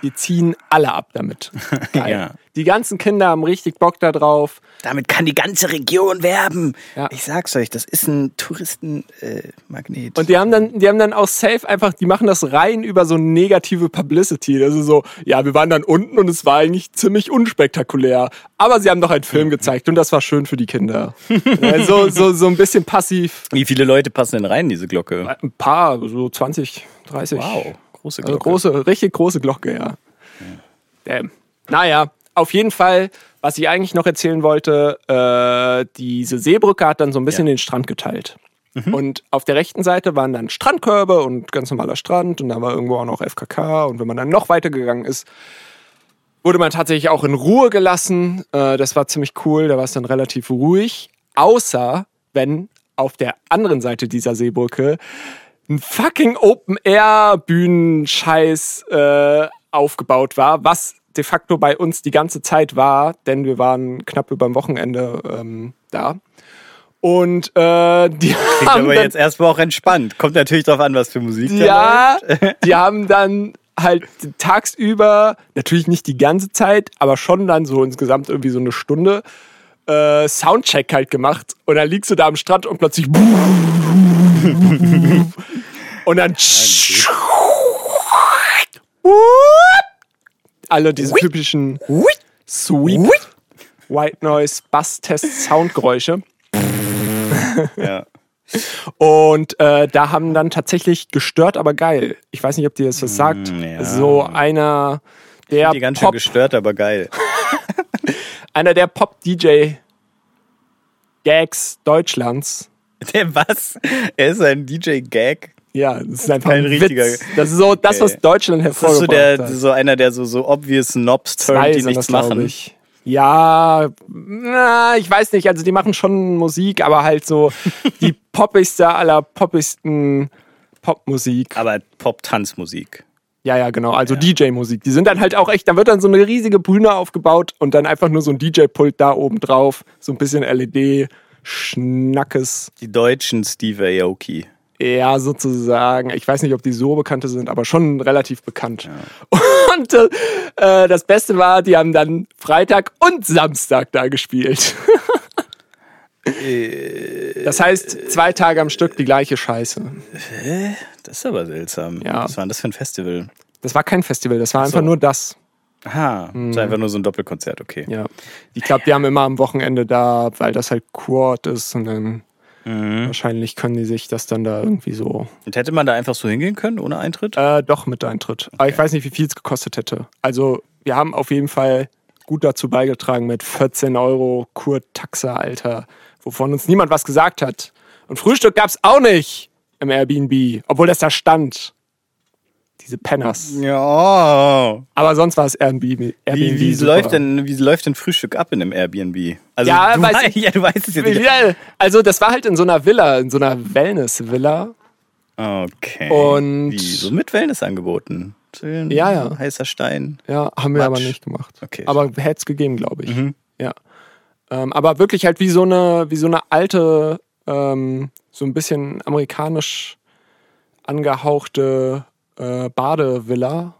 Wir ziehen alle ab damit. Geil. Ja. Die ganzen Kinder haben richtig Bock da drauf. Damit kann die ganze Region werben. Ja. Ich sag's euch, das ist ein Touristenmagnet. Und die haben dann, die haben dann auch safe einfach, die machen das rein über so negative Publicity. Das ist so, ja, wir waren dann unten und es war eigentlich ziemlich unspektakulär. Aber sie haben doch einen Film gezeigt und das war schön für die Kinder. ja, so, so, so ein bisschen passiv. Wie viele Leute passen denn rein in diese Glocke? Ein paar, so 20, 30. Wow, große Also Glocke. große, richtig große Glocke, ja. Damn. Naja, auf jeden Fall, was ich eigentlich noch erzählen wollte, äh, diese Seebrücke hat dann so ein bisschen Ja. den Strand geteilt. Und auf der rechten Seite waren dann Strandkörbe und ganz normaler Strand und da war irgendwo auch noch FKK und wenn man dann noch weiter gegangen ist, wurde man tatsächlich auch in Ruhe gelassen. Äh, das war ziemlich cool, da war es dann relativ ruhig, außer wenn auf der anderen Seite dieser Seebrücke ein fucking Open-Air-Bühnenscheiß äh, aufgebaut war, was de facto bei uns die ganze Zeit war, denn wir waren knapp über dem Wochenende ähm, da. Und äh, die Klingt haben aber dann, jetzt erstmal auch entspannt. Kommt natürlich drauf an, was für Musik da ja, läuft. die haben dann halt tagsüber, natürlich nicht die ganze Zeit, aber schon dann so insgesamt irgendwie so eine Stunde äh, Soundcheck halt gemacht. Und dann liegst du da am Strand und plötzlich und dann alle diese typischen Sweep, White Noise, Bass-Test, Soundgeräusche. Ja. Und äh, da haben dann tatsächlich gestört, aber geil. Ich weiß nicht, ob dir das was sagt. Mm, ja. So einer der Die ganz schön Pop, gestört, aber geil. einer der Pop-DJ Gags Deutschlands. Der was? Er ist ein DJ-Gag. Ja, das ist einfach Kein ein richtiger- Witz. Das ist so das, was. Deutschland Das ist so, hervorgebracht der, hat. so einer, der so, so obvious turnt, die nichts das, machen. Ich. Ja, na, ich weiß nicht. Also die machen schon Musik, aber halt so die poppigste aller poppigsten Popmusik. Aber Pop-Tanzmusik. Ja, ja, genau. Also DJ-Musik. Die sind dann halt auch echt, da wird dann so eine riesige Bühne aufgebaut und dann einfach nur so ein DJ-Pult da oben drauf. So ein bisschen LED-Schnackes. Die deutschen Steve Aoki. Ja, sozusagen. Ich weiß nicht, ob die so bekannte sind, aber schon relativ bekannt. Und äh, äh, das Beste war, die haben dann Freitag und Samstag da gespielt. das heißt, zwei Tage am Stück die gleiche Scheiße. Das ist aber seltsam. Ja. Was war denn das für ein Festival? Das war kein Festival, das war einfach so. nur das. Aha, das war einfach nur so ein Doppelkonzert, okay. Ja. Ich glaube, die haben immer am Wochenende da, weil das halt Kurort ist und dann Mhm. wahrscheinlich können die sich das dann da irgendwie so. Und hätte man da einfach so hingehen können, ohne Eintritt? Äh, doch mit Eintritt. Aber ich weiß nicht, wie viel es gekostet hätte. Also, wir haben auf jeden Fall gut dazu beigetragen mit 14 Euro Kurtaxe, Alter, wovon uns niemand was gesagt hat. Und Frühstück gab's auch nicht im Airbnb, obwohl das da stand. Diese Penners. Ja. Aber sonst war es Airbnb. Airbnb Wie, wie, läuft denn, wie läuft denn Frühstück ab in einem Airbnb? Also, Ja, du, weiß ja, du weißt es jetzt nicht. Ja, also das war halt in so einer Villa, in so einer Wellness-Villa. Okay. Und- Wie, so mit Wellness angeboten? Schön, Ja, ja. Heißer Stein. Ja, haben wir Matsch. aber nicht gemacht. Okay. Aber hätte es gegeben, glaube ich. Mhm. Ja. Ähm, aber wirklich halt wie so eine, wie so eine alte, ähm, so ein bisschen amerikanisch angehauchte äh, Badevilla.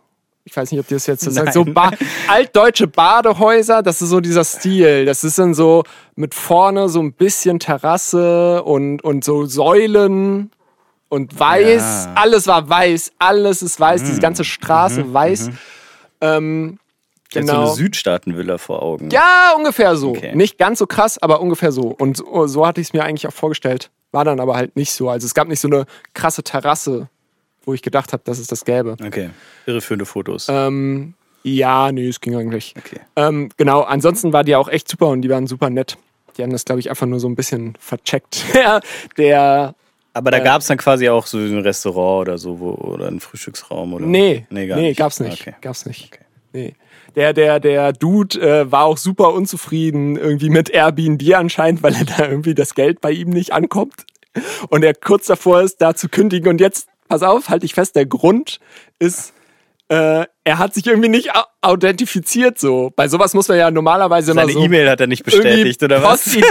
Ich weiß nicht, ob die das jetzt das so ba altdeutsche Badehäuser, das ist so dieser Stil. Das ist dann so mit vorne so ein bisschen Terrasse und, und so Säulen und weiß. Ja. Alles war weiß, alles ist weiß, diese ganze Straße weiß. Ähm, Ich hab so eine Südstaatenvilla vor Augen. ja, ungefähr so. Okay. Nicht ganz so krass, aber ungefähr so. Und so, so hatte ich es mir eigentlich auch vorgestellt. War dann aber halt nicht so. Also es gab nicht so eine krasse Terrasse, wo ich gedacht habe, das ist das Gelbe. Okay. Irreführende Fotos. Ähm, ja, nee, es ging eigentlich. Okay. Ähm, genau, ansonsten war die auch echt super und die waren super nett. Die haben das, glaube ich, einfach nur so ein bisschen vercheckt. der, der, Aber da gab es dann quasi auch so ein Restaurant oder so, wo, oder einen Frühstücksraum oder. nee, nee, gar nee, nicht. gab's nicht. Okay. Gab's nicht. Okay. Nee. Der, der, der Dude äh, war auch super unzufrieden irgendwie mit Airbnb anscheinend, weil er da irgendwie das Geld bei ihm nicht ankommt. Und er kurz davor ist, da zu kündigen. Und jetzt, pass auf, halte ich fest, der Grund ist, äh, er hat sich irgendwie nicht authentifiziert so. Bei sowas muss man ja normalerweise immer Seine so E-Mail hat er nicht bestätigt, oder was? Posti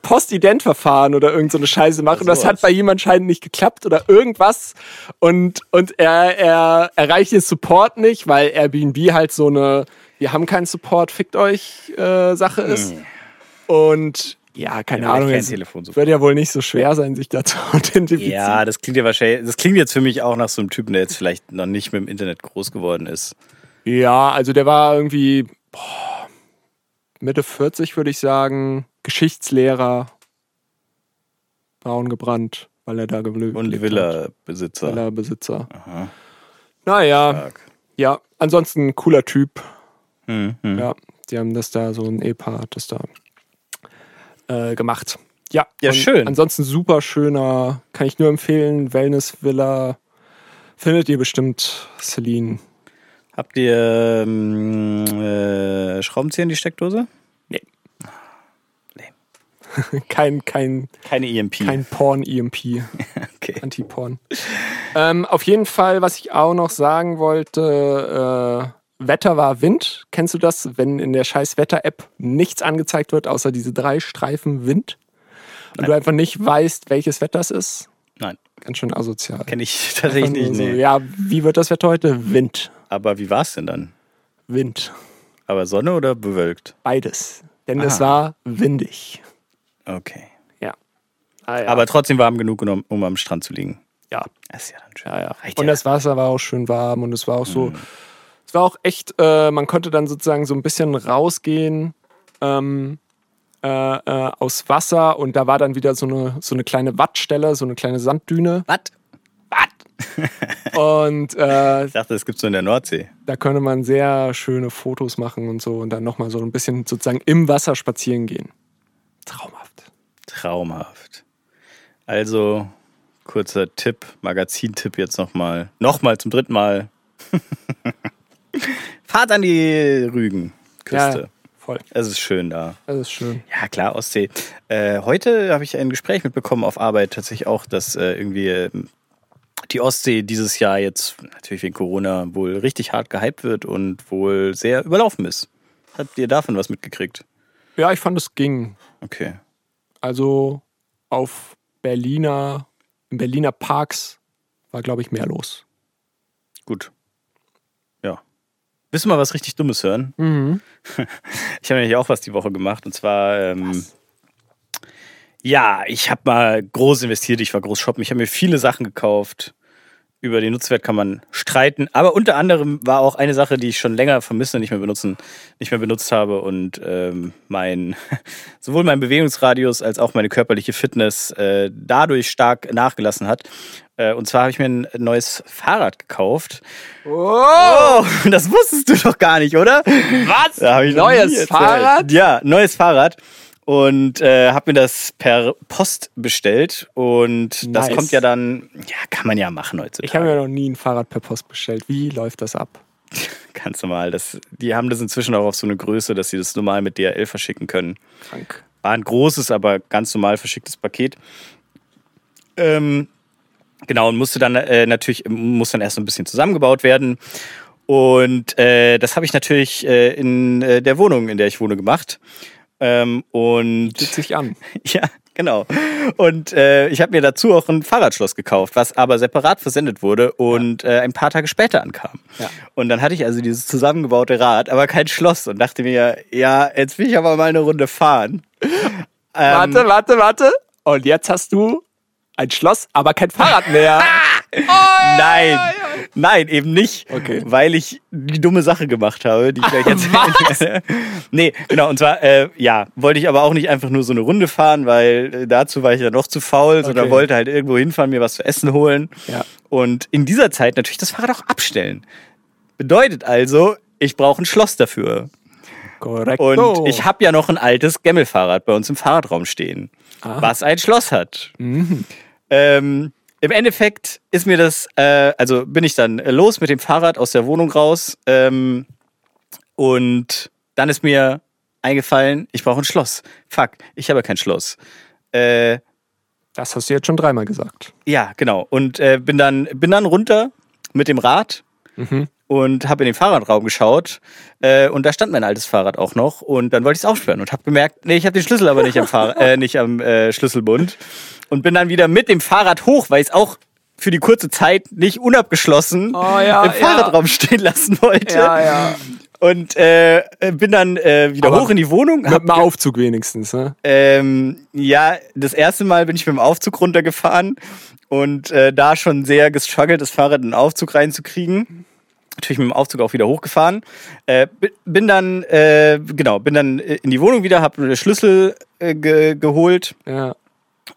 Postident-Verfahren oder irgend so eine Scheiße machen. Und das hat bei ihm anscheinend nicht geklappt oder irgendwas. Und, und er, er erreicht den Support nicht, weil Airbnb halt so eine, wir haben keinen Support, fickt euch äh, Sache ist. Und ja, keine Ja, Ahnung, kein wird ja wohl nicht so schwer sein, sich da zu authentifizieren. Ja, das klingt ja wahrscheinlich, das klingt jetzt für mich auch nach so einem Typen, der jetzt vielleicht noch nicht mit dem Internet groß geworden ist. Ja, also der war irgendwie boah, Mitte 40, würde ich sagen. Geschichtslehrer. Braun gebrannt, weil er da gelebt Und. Villa-Besitzer. Villa-Besitzer. Naja, Stark. ja, ansonsten cooler Typ. Hm, hm. Ja, die haben das da, so ein Ehepaar das da äh, gemacht. Ja, Ja, schön. Ansonsten super schöner, kann ich nur empfehlen, Wellness-Villa. Findet ihr bestimmt, Celine. Habt ihr ähm, äh, Schraubenzieher in die Steckdose? Kein, kein, Keine EMP. kein Porn-EMP. okay. Anti-Porn. ähm, auf jeden Fall, was ich auch noch sagen wollte, äh, Wetter war Wind. Kennst du das, wenn in der scheiß Wetter-App nichts angezeigt wird, außer diese drei Streifen Wind? Und Nein. du einfach nicht weißt, welches Wetter es ist? Nein, Ganz schön asozial. kenne ich tatsächlich nicht. so, Nee. Ja, wie wird das Wetter heute? Wind. Aber wie war es denn dann? Wind. Aber Sonne oder bewölkt? Beides. Denn es Aha. war windig. Okay. Ja. Ah, ja. Aber trotzdem warm genug, um, um am Strand zu liegen. ja. Das ist ja dann schön. Ja, ja. Und das Wasser war auch schön warm und es war auch so, es war auch echt, äh, man konnte dann sozusagen so ein bisschen rausgehen ähm, äh, äh, aus Wasser und da war dann wieder so eine, so eine kleine Wattstelle, so eine kleine Sanddüne. Was? Und äh, Ich dachte, das gibt's nur in der Nordsee. da konnte man sehr schöne Fotos machen und so und dann nochmal so ein bisschen sozusagen im Wasser spazieren gehen. Traumhaft. Traumhaft. Also, kurzer Tipp, Magazintipp jetzt nochmal. Nochmal zum dritten Mal. Fahrt an die Rügenküste. Ja, voll. Es ist schön da. Das ist schön. Ja, klar, Ostsee. Äh, heute habe ich ein Gespräch mitbekommen auf Arbeit tatsächlich auch, dass äh, irgendwie ähm, die Ostsee dieses Jahr jetzt natürlich wegen Corona wohl richtig hart gehypt wird und wohl sehr überlaufen ist. Habt ihr davon was mitgekriegt? Ja, ich fand, es ging. Okay. Also auf Berliner, in Berliner Parks war, glaube ich, mehr los. Gut. Willst du mal was richtig Dummes hören? Mhm. Ich habe nämlich auch was die Woche gemacht und zwar. Ähm, ja, ich habe mal groß investiert, ich war groß shoppen, ich habe mir viele Sachen gekauft. Über den Nutzwert kann man streiten, aber unter anderem war auch eine Sache, die ich schon länger vermisse, nicht mehr benutzen, nicht mehr benutzt habe und ähm, mein sowohl mein Bewegungsradius als auch meine körperliche Fitness äh, dadurch stark nachgelassen hat. Äh, und zwar habe ich mir ein neues Fahrrad gekauft. Oh, das wusstest du doch gar nicht, oder? Was? Neues. Fahrrad? Ja, neues Fahrrad. Und äh, habe mir das per Post bestellt. Und das Nice. kommt ja dann, ja, kann man ja machen heutzutage. Ich habe mir noch nie ein Fahrrad per Post bestellt. Wie läuft das ab? Ganz normal. Das, die haben das inzwischen auch auf so eine Größe, dass sie das normal mit DHL verschicken können. Krank. War ein großes, aber ganz normal verschicktes Paket. Ähm, genau, und musste dann äh, natürlich, muss dann erst so ein bisschen zusammengebaut werden. Und äh, das habe ich natürlich äh, in äh, der Wohnung, in der ich wohne, gemacht. Ähm, und Bietet sich an. ja, genau. Und äh, ich habe mir dazu auch ein Fahrradschloss gekauft, was aber separat versendet wurde und äh, ein paar Tage später ankam. Ja. Und dann hatte ich also dieses zusammengebaute Rad, aber kein Schloss und dachte mir, ja, jetzt will ich aber mal eine Runde fahren. Ähm, Warte, warte, warte. Und jetzt hast du ein Schloss, aber kein Fahrrad mehr. Nein, nein, eben nicht, Okay. weil ich die dumme Sache gemacht habe, die ich gleich erzählen werde. Nee, genau, und zwar, äh, ja, wollte ich aber auch nicht einfach nur so eine Runde fahren, weil äh, dazu war ich ja noch zu faul, sondern Okay. wollte halt irgendwo hinfahren, mir was zu essen holen. Ja. Und in dieser Zeit natürlich das Fahrrad auch abstellen. Bedeutet also, ich brauche ein Schloss dafür. Korrekt. Und ich habe ja noch ein altes Gemmelfahrrad bei uns im Fahrradraum stehen, was ein Schloss hat. Ähm, Im Endeffekt ist mir das, äh, also bin ich dann los mit dem Fahrrad aus der Wohnung raus ähm, und dann ist mir eingefallen, ich brauche ein Schloss. Fuck, ich habe kein Schloss. Äh, Das hast du jetzt schon dreimal gesagt. ja, genau. Und äh, bin, dann, bin dann runter mit dem Rad und habe in den Fahrradraum geschaut. Äh, und da stand mein altes Fahrrad auch noch. Und dann wollte ich es aufsperren und habe gemerkt, nee, ich habe den Schlüssel aber nicht am, Fahr äh, nicht am äh, Schlüsselbund. Und bin dann wieder mit dem Fahrrad hoch, weil ich es auch für die kurze Zeit nicht unabgeschlossen Oh, ja, im Fahrradraum stehen lassen wollte. ja. Und äh, bin dann äh, wieder Aber hoch in die Wohnung. Mit Hab, dem Aufzug wenigstens, ne? ähm, ja, das erste Mal bin ich mit dem Aufzug runtergefahren und äh, da schon sehr gestruggelt, das Fahrrad in den Aufzug reinzukriegen. Natürlich mit dem Aufzug auch wieder hochgefahren. Äh, bi- bin dann, äh, genau, bin dann in die Wohnung wieder, habe den Schlüssel äh, ge geholt Ja.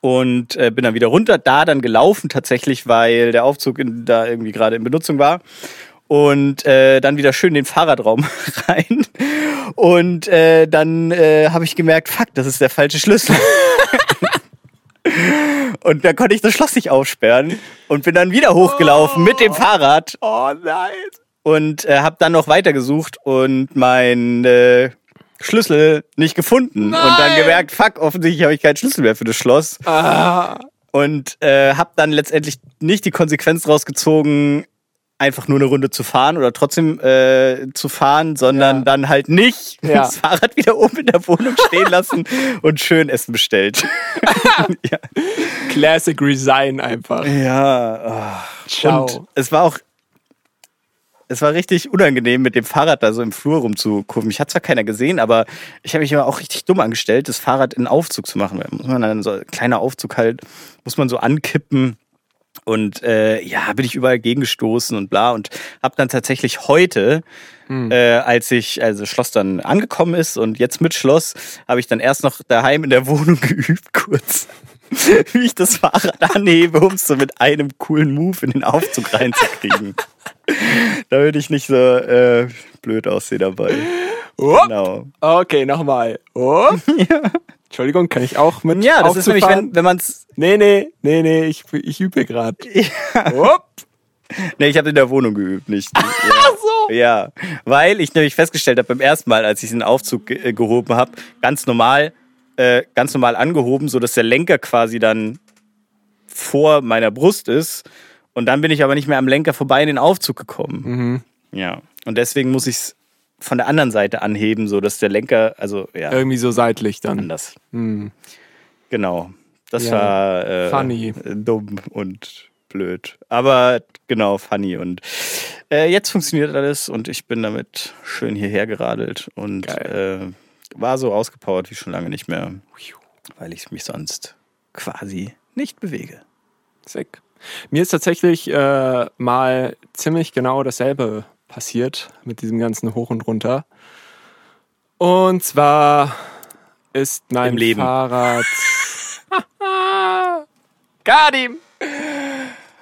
Und äh, bin dann wieder runter, da dann gelaufen tatsächlich, weil der Aufzug in, da irgendwie gerade in Benutzung war. Und äh, dann wieder schön in den Fahrradraum rein. Und äh, dann äh, habe ich gemerkt, fuck, das ist der falsche Schlüssel. und dann konnte ich das Schloss nicht aufsperren und bin dann wieder hochgelaufen mit dem Fahrrad Oh nein. und äh, habe dann noch weitergesucht und mein äh, Schlüssel nicht gefunden und dann Nein! gemerkt, fuck, offensichtlich habe ich keinen Schlüssel mehr für das Schloss Ah. und äh, habe dann letztendlich nicht die Konsequenz rausgezogen, einfach nur eine Runde zu fahren oder trotzdem äh, zu fahren, sondern Ja. dann halt nicht Ja. das Fahrrad wieder oben in der Wohnung stehen lassen und schön Essen bestellt. ja, Classic Resign einfach. ja oh. Ciao. und es war auch es war richtig unangenehm, mit dem Fahrrad da so im Flur rumzukurven. Mich hat zwar keiner gesehen, aber ich habe mich immer auch richtig dumm angestellt, das Fahrrad in Aufzug zu machen. Da muss man dann so ein kleiner Aufzug halt, muss man so ankippen. Und äh, ja, bin ich überall gegengestoßen und bla. Und habe dann tatsächlich heute, äh, als ich, also Schloss dann angekommen ist und jetzt mit Schloss, habe ich dann erst noch daheim in der Wohnung geübt, kurz, wie ich das Fahrrad anhebe, um es so mit einem coolen Move in den Aufzug reinzukriegen. Damit ich nicht so äh, blöd aussehe dabei. Upp. Genau. Okay, nochmal. Upp. Entschuldigung, kann ich auch mit Ja, das ist nämlich, wenn, wenn man es. Nee, nee, nee, nee, ich, ich übe gerade. Upp. Nee, ich habe in der Wohnung geübt, nicht. Ja. Ach so. Ja, weil ich nämlich festgestellt habe beim ersten Mal, als ich den Aufzug ge äh, gehoben habe, ganz normal, äh, ganz normal angehoben, so dass der Lenker quasi dann vor meiner Brust ist. Und dann bin ich aber nicht mehr am Lenker vorbei in den Aufzug gekommen. Ja. Und deswegen muss ich es von der anderen Seite anheben, so dass der Lenker, also ja, Irgendwie so seitlich dann. anders. Genau. Das Ja. war äh, Funny. dumm und blöd. Aber genau, funny. Und äh, jetzt funktioniert alles und ich bin damit schön hierher geradelt und äh, war so ausgepowert wie schon lange nicht mehr, weil ich mich sonst quasi nicht bewege. Sick. Mir ist tatsächlich äh, mal ziemlich genau dasselbe passiert mit diesem ganzen Hoch und Runter. Und zwar ist mein Im Leben. Fahrrad. Got him!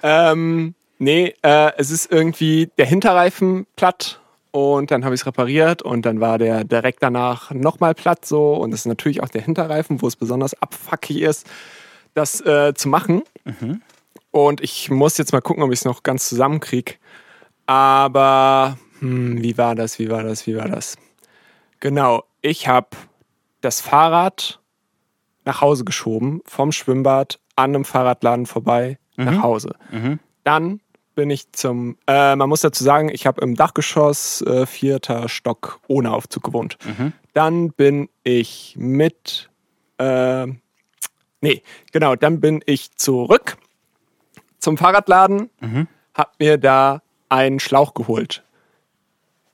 Ähm, nee, äh, es ist irgendwie der Hinterreifen platt und dann habe ich es repariert und dann war der direkt danach nochmal platt so und das ist natürlich auch der Hinterreifen, wo es besonders abfuckig ist, das äh, zu machen. Und ich muss jetzt mal gucken, ob ich es noch ganz zusammenkriege. Aber hm, wie war das, wie war das, wie war das? Genau, ich habe das Fahrrad nach Hause geschoben, vom Schwimmbad an einem Fahrradladen vorbei nach Hause. Dann bin ich zum, äh, man muss dazu sagen, ich habe im Dachgeschoss, äh, vierter Stock, ohne Aufzug gewohnt. Dann bin ich mit, äh, nee, genau, dann bin ich zurück zum Fahrradladen, hab mir da einen Schlauch geholt.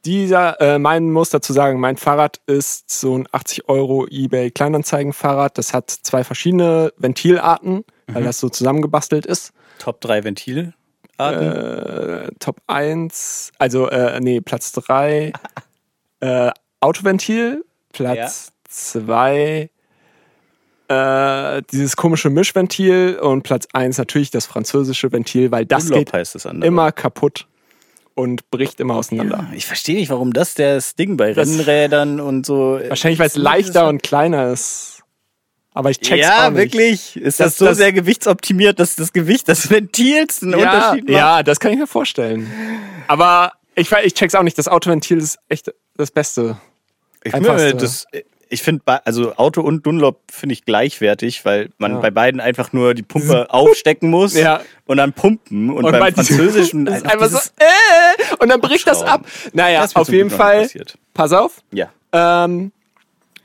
Dieser, äh, mein muss dazu sagen, mein Fahrrad ist so ein 80 Euro eBay Kleinanzeigen-Fahrrad. Das hat zwei verschiedene Ventilarten, weil das so zusammengebastelt ist. Top 3 Ventil. Äh, Top 1, also äh, nee, Platz 3 äh, Autoventil, Platz 2 äh, dieses komische Mischventil und Platz 1 natürlich das französische Ventil, weil das Dunlop geht das immer kaputt und bricht immer auseinander. Ich verstehe nicht, warum das das Ding bei Das- Rennrädern und so. Wahrscheinlich, weil es leichter und kleiner ist. Aber ich check's ja, auch nicht. wirklich. Ist das, Das- so das- sehr gewichtsoptimiert, dass das Gewicht des Ventils einen Ja, Unterschied macht? ja, das kann ich mir vorstellen. Aber ich, ich check's auch nicht. Das Autoventil ist echt das Beste. Ich, finde, das, ich finde, also Auto und Dunlop finde ich gleichwertig, weil man Ja. bei beiden einfach nur die Pumpe aufstecken muss Ja. und dann pumpen. Und, Und beim bei Französischen ist einfach so, äh, und dann bricht das ab. Naja, Das auf jeden Fall. passiert. Pass auf. Ja. Ähm,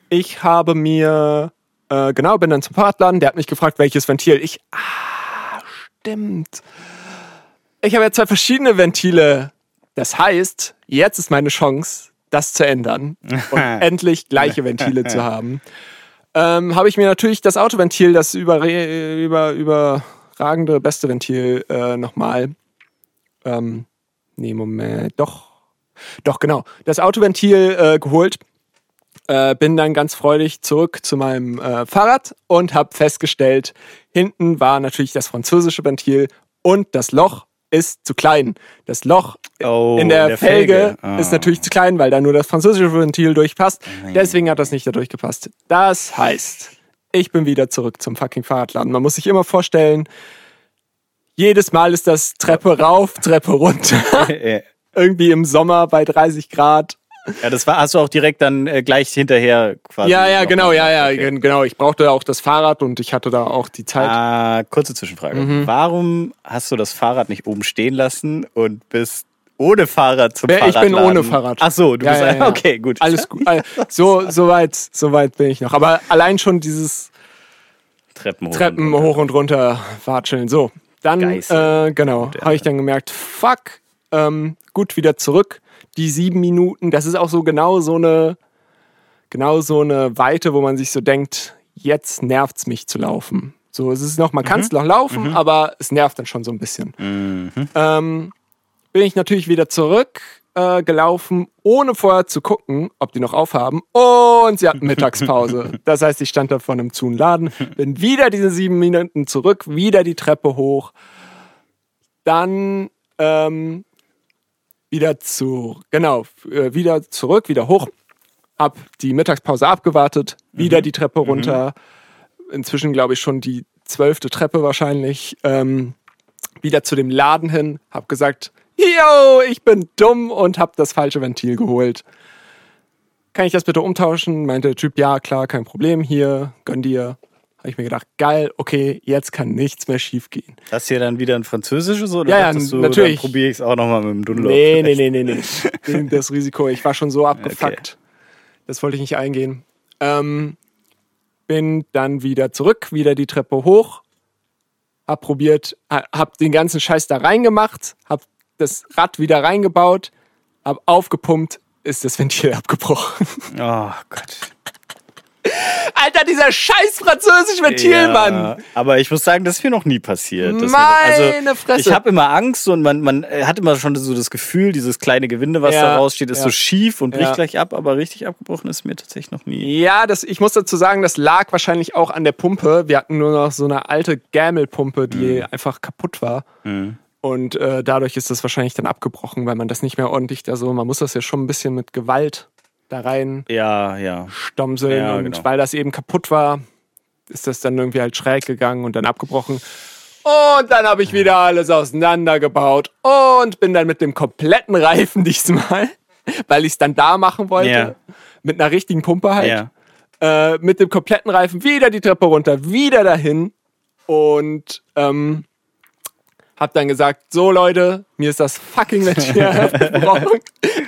ich habe mir, äh, genau, bin dann zum Fahrradladen. Der hat mich gefragt, welches Ventil. Ich, ah, stimmt. Ich habe ja zwei verschiedene Ventile. Das heißt, jetzt ist meine Chance, das zu ändern und endlich gleiche Ventile zu haben. Ähm, habe ich mir natürlich das Autoventil, das über, über, überragende, beste Ventil äh, nochmal. Ähm, nee, Moment, doch. Doch, genau. Das Autoventil äh, geholt. Äh, bin dann ganz freudig zurück zu meinem äh, Fahrrad und habe festgestellt, hinten war natürlich das französische Ventil und das Loch ist zu klein. Das Loch Oh, in der, in der Felge, Felge. Ah. ist natürlich zu klein, weil da nur das französische Ventil durchpasst. Deswegen hat das nicht da durchgepasst. Das heißt, ich bin wieder zurück zum fucking Fahrradladen. Man muss sich immer vorstellen, jedes Mal ist das Treppe rauf, Treppe runter. Irgendwie im Sommer bei 30 Grad. Ja, das war, hast du auch direkt dann äh, gleich hinterher quasi. Ja, ja, genau, ja, ja, Okay. gen- genau. Ich brauchte auch das Fahrrad und ich hatte da auch die Zeit. Ah, kurze Zwischenfrage. Mhm. Warum hast du das Fahrrad nicht oben stehen lassen und bist ohne Fahrrad zum Ja, ich bin ohne Fahrrad. Ach so, du Ja, bist ja, ja. okay, gut. Alles gut. So, so weit, so weit bin ich noch. Aber allein schon dieses Treppen hoch. Treppen und runter. hoch und runter watscheln. So, dann, äh, genau, habe ich dann gemerkt, fuck, ähm, gut, wieder zurück. Die sieben Minuten, das ist auch so genau so eine, genau so eine Weite, wo man sich so denkt, jetzt nervt's mich zu laufen. So, es ist noch, man kann es noch laufen, aber es nervt dann schon so ein bisschen. Ähm, bin ich natürlich wieder zurück äh, gelaufen, ohne vorher zu gucken, ob die noch aufhaben. Und sie hatten Mittagspause. das heißt, ich stand da vor einem zu Laden, bin wieder diese sieben Minuten zurück, wieder die Treppe hoch. Dann ähm, wieder zu, genau, äh, wieder zurück, wieder hoch. Hab die Mittagspause abgewartet, wieder die Treppe runter. Inzwischen glaube ich schon die zwölfte Treppe wahrscheinlich. Ähm, wieder zu dem Laden hin, hab gesagt, yo, ich bin dumm und hab das falsche Ventil geholt. Kann ich das bitte umtauschen? Meinte der Typ, ja, klar, kein Problem, hier, gönn dir. Habe ich mir gedacht, geil, okay, jetzt kann nichts mehr schief gehen. Das hier dann wieder ein französisches oder Ja, ja, du, natürlich. Dann probiere ich es auch nochmal mit dem Dunlop. Nee, nee, vielleicht? nee, nee, nee. Das Risiko, ich war schon so abgefuckt. Das wollte ich nicht eingehen. Ähm, bin dann wieder zurück, wieder die Treppe hoch, hab probiert, ha- hab den ganzen Scheiß da reingemacht, hab das Rad wieder reingebaut, hab aufgepumpt, ist das Ventil abgebrochen. Oh Gott. Alter, dieser scheiß französische Ventil, Ja, Mann! Aber ich muss sagen, das ist mir noch nie passiert. Das Meine Fresse. Ich habe immer Angst und man, man hat immer schon so das Gefühl, dieses kleine Gewinde, was Ja, da raussteht, ist ja. so schief und bricht gleich ab, aber richtig abgebrochen ist mir tatsächlich noch nie. Ja, das, ich muss dazu sagen, das lag wahrscheinlich auch an der Pumpe. Wir hatten nur noch so eine alte Gammelpumpe, die einfach kaputt war. Und äh, dadurch ist das wahrscheinlich dann abgebrochen, weil man das nicht mehr ordentlich da so, man muss das ja schon ein bisschen mit Gewalt da rein Ja, ja. stomseln. Ja, und genau. weil das eben kaputt war, ist das dann irgendwie halt schräg gegangen und dann abgebrochen. Und dann habe ich wieder alles auseinandergebaut und bin dann mit dem kompletten Reifen diesmal, weil ich es dann da machen wollte, Ja. mit einer richtigen Pumpe halt Ja. äh, mit dem kompletten Reifen wieder die Treppe runter, wieder dahin und ähm, hab dann gesagt, so Leute, mir ist das fucking Ventil abgebrochen.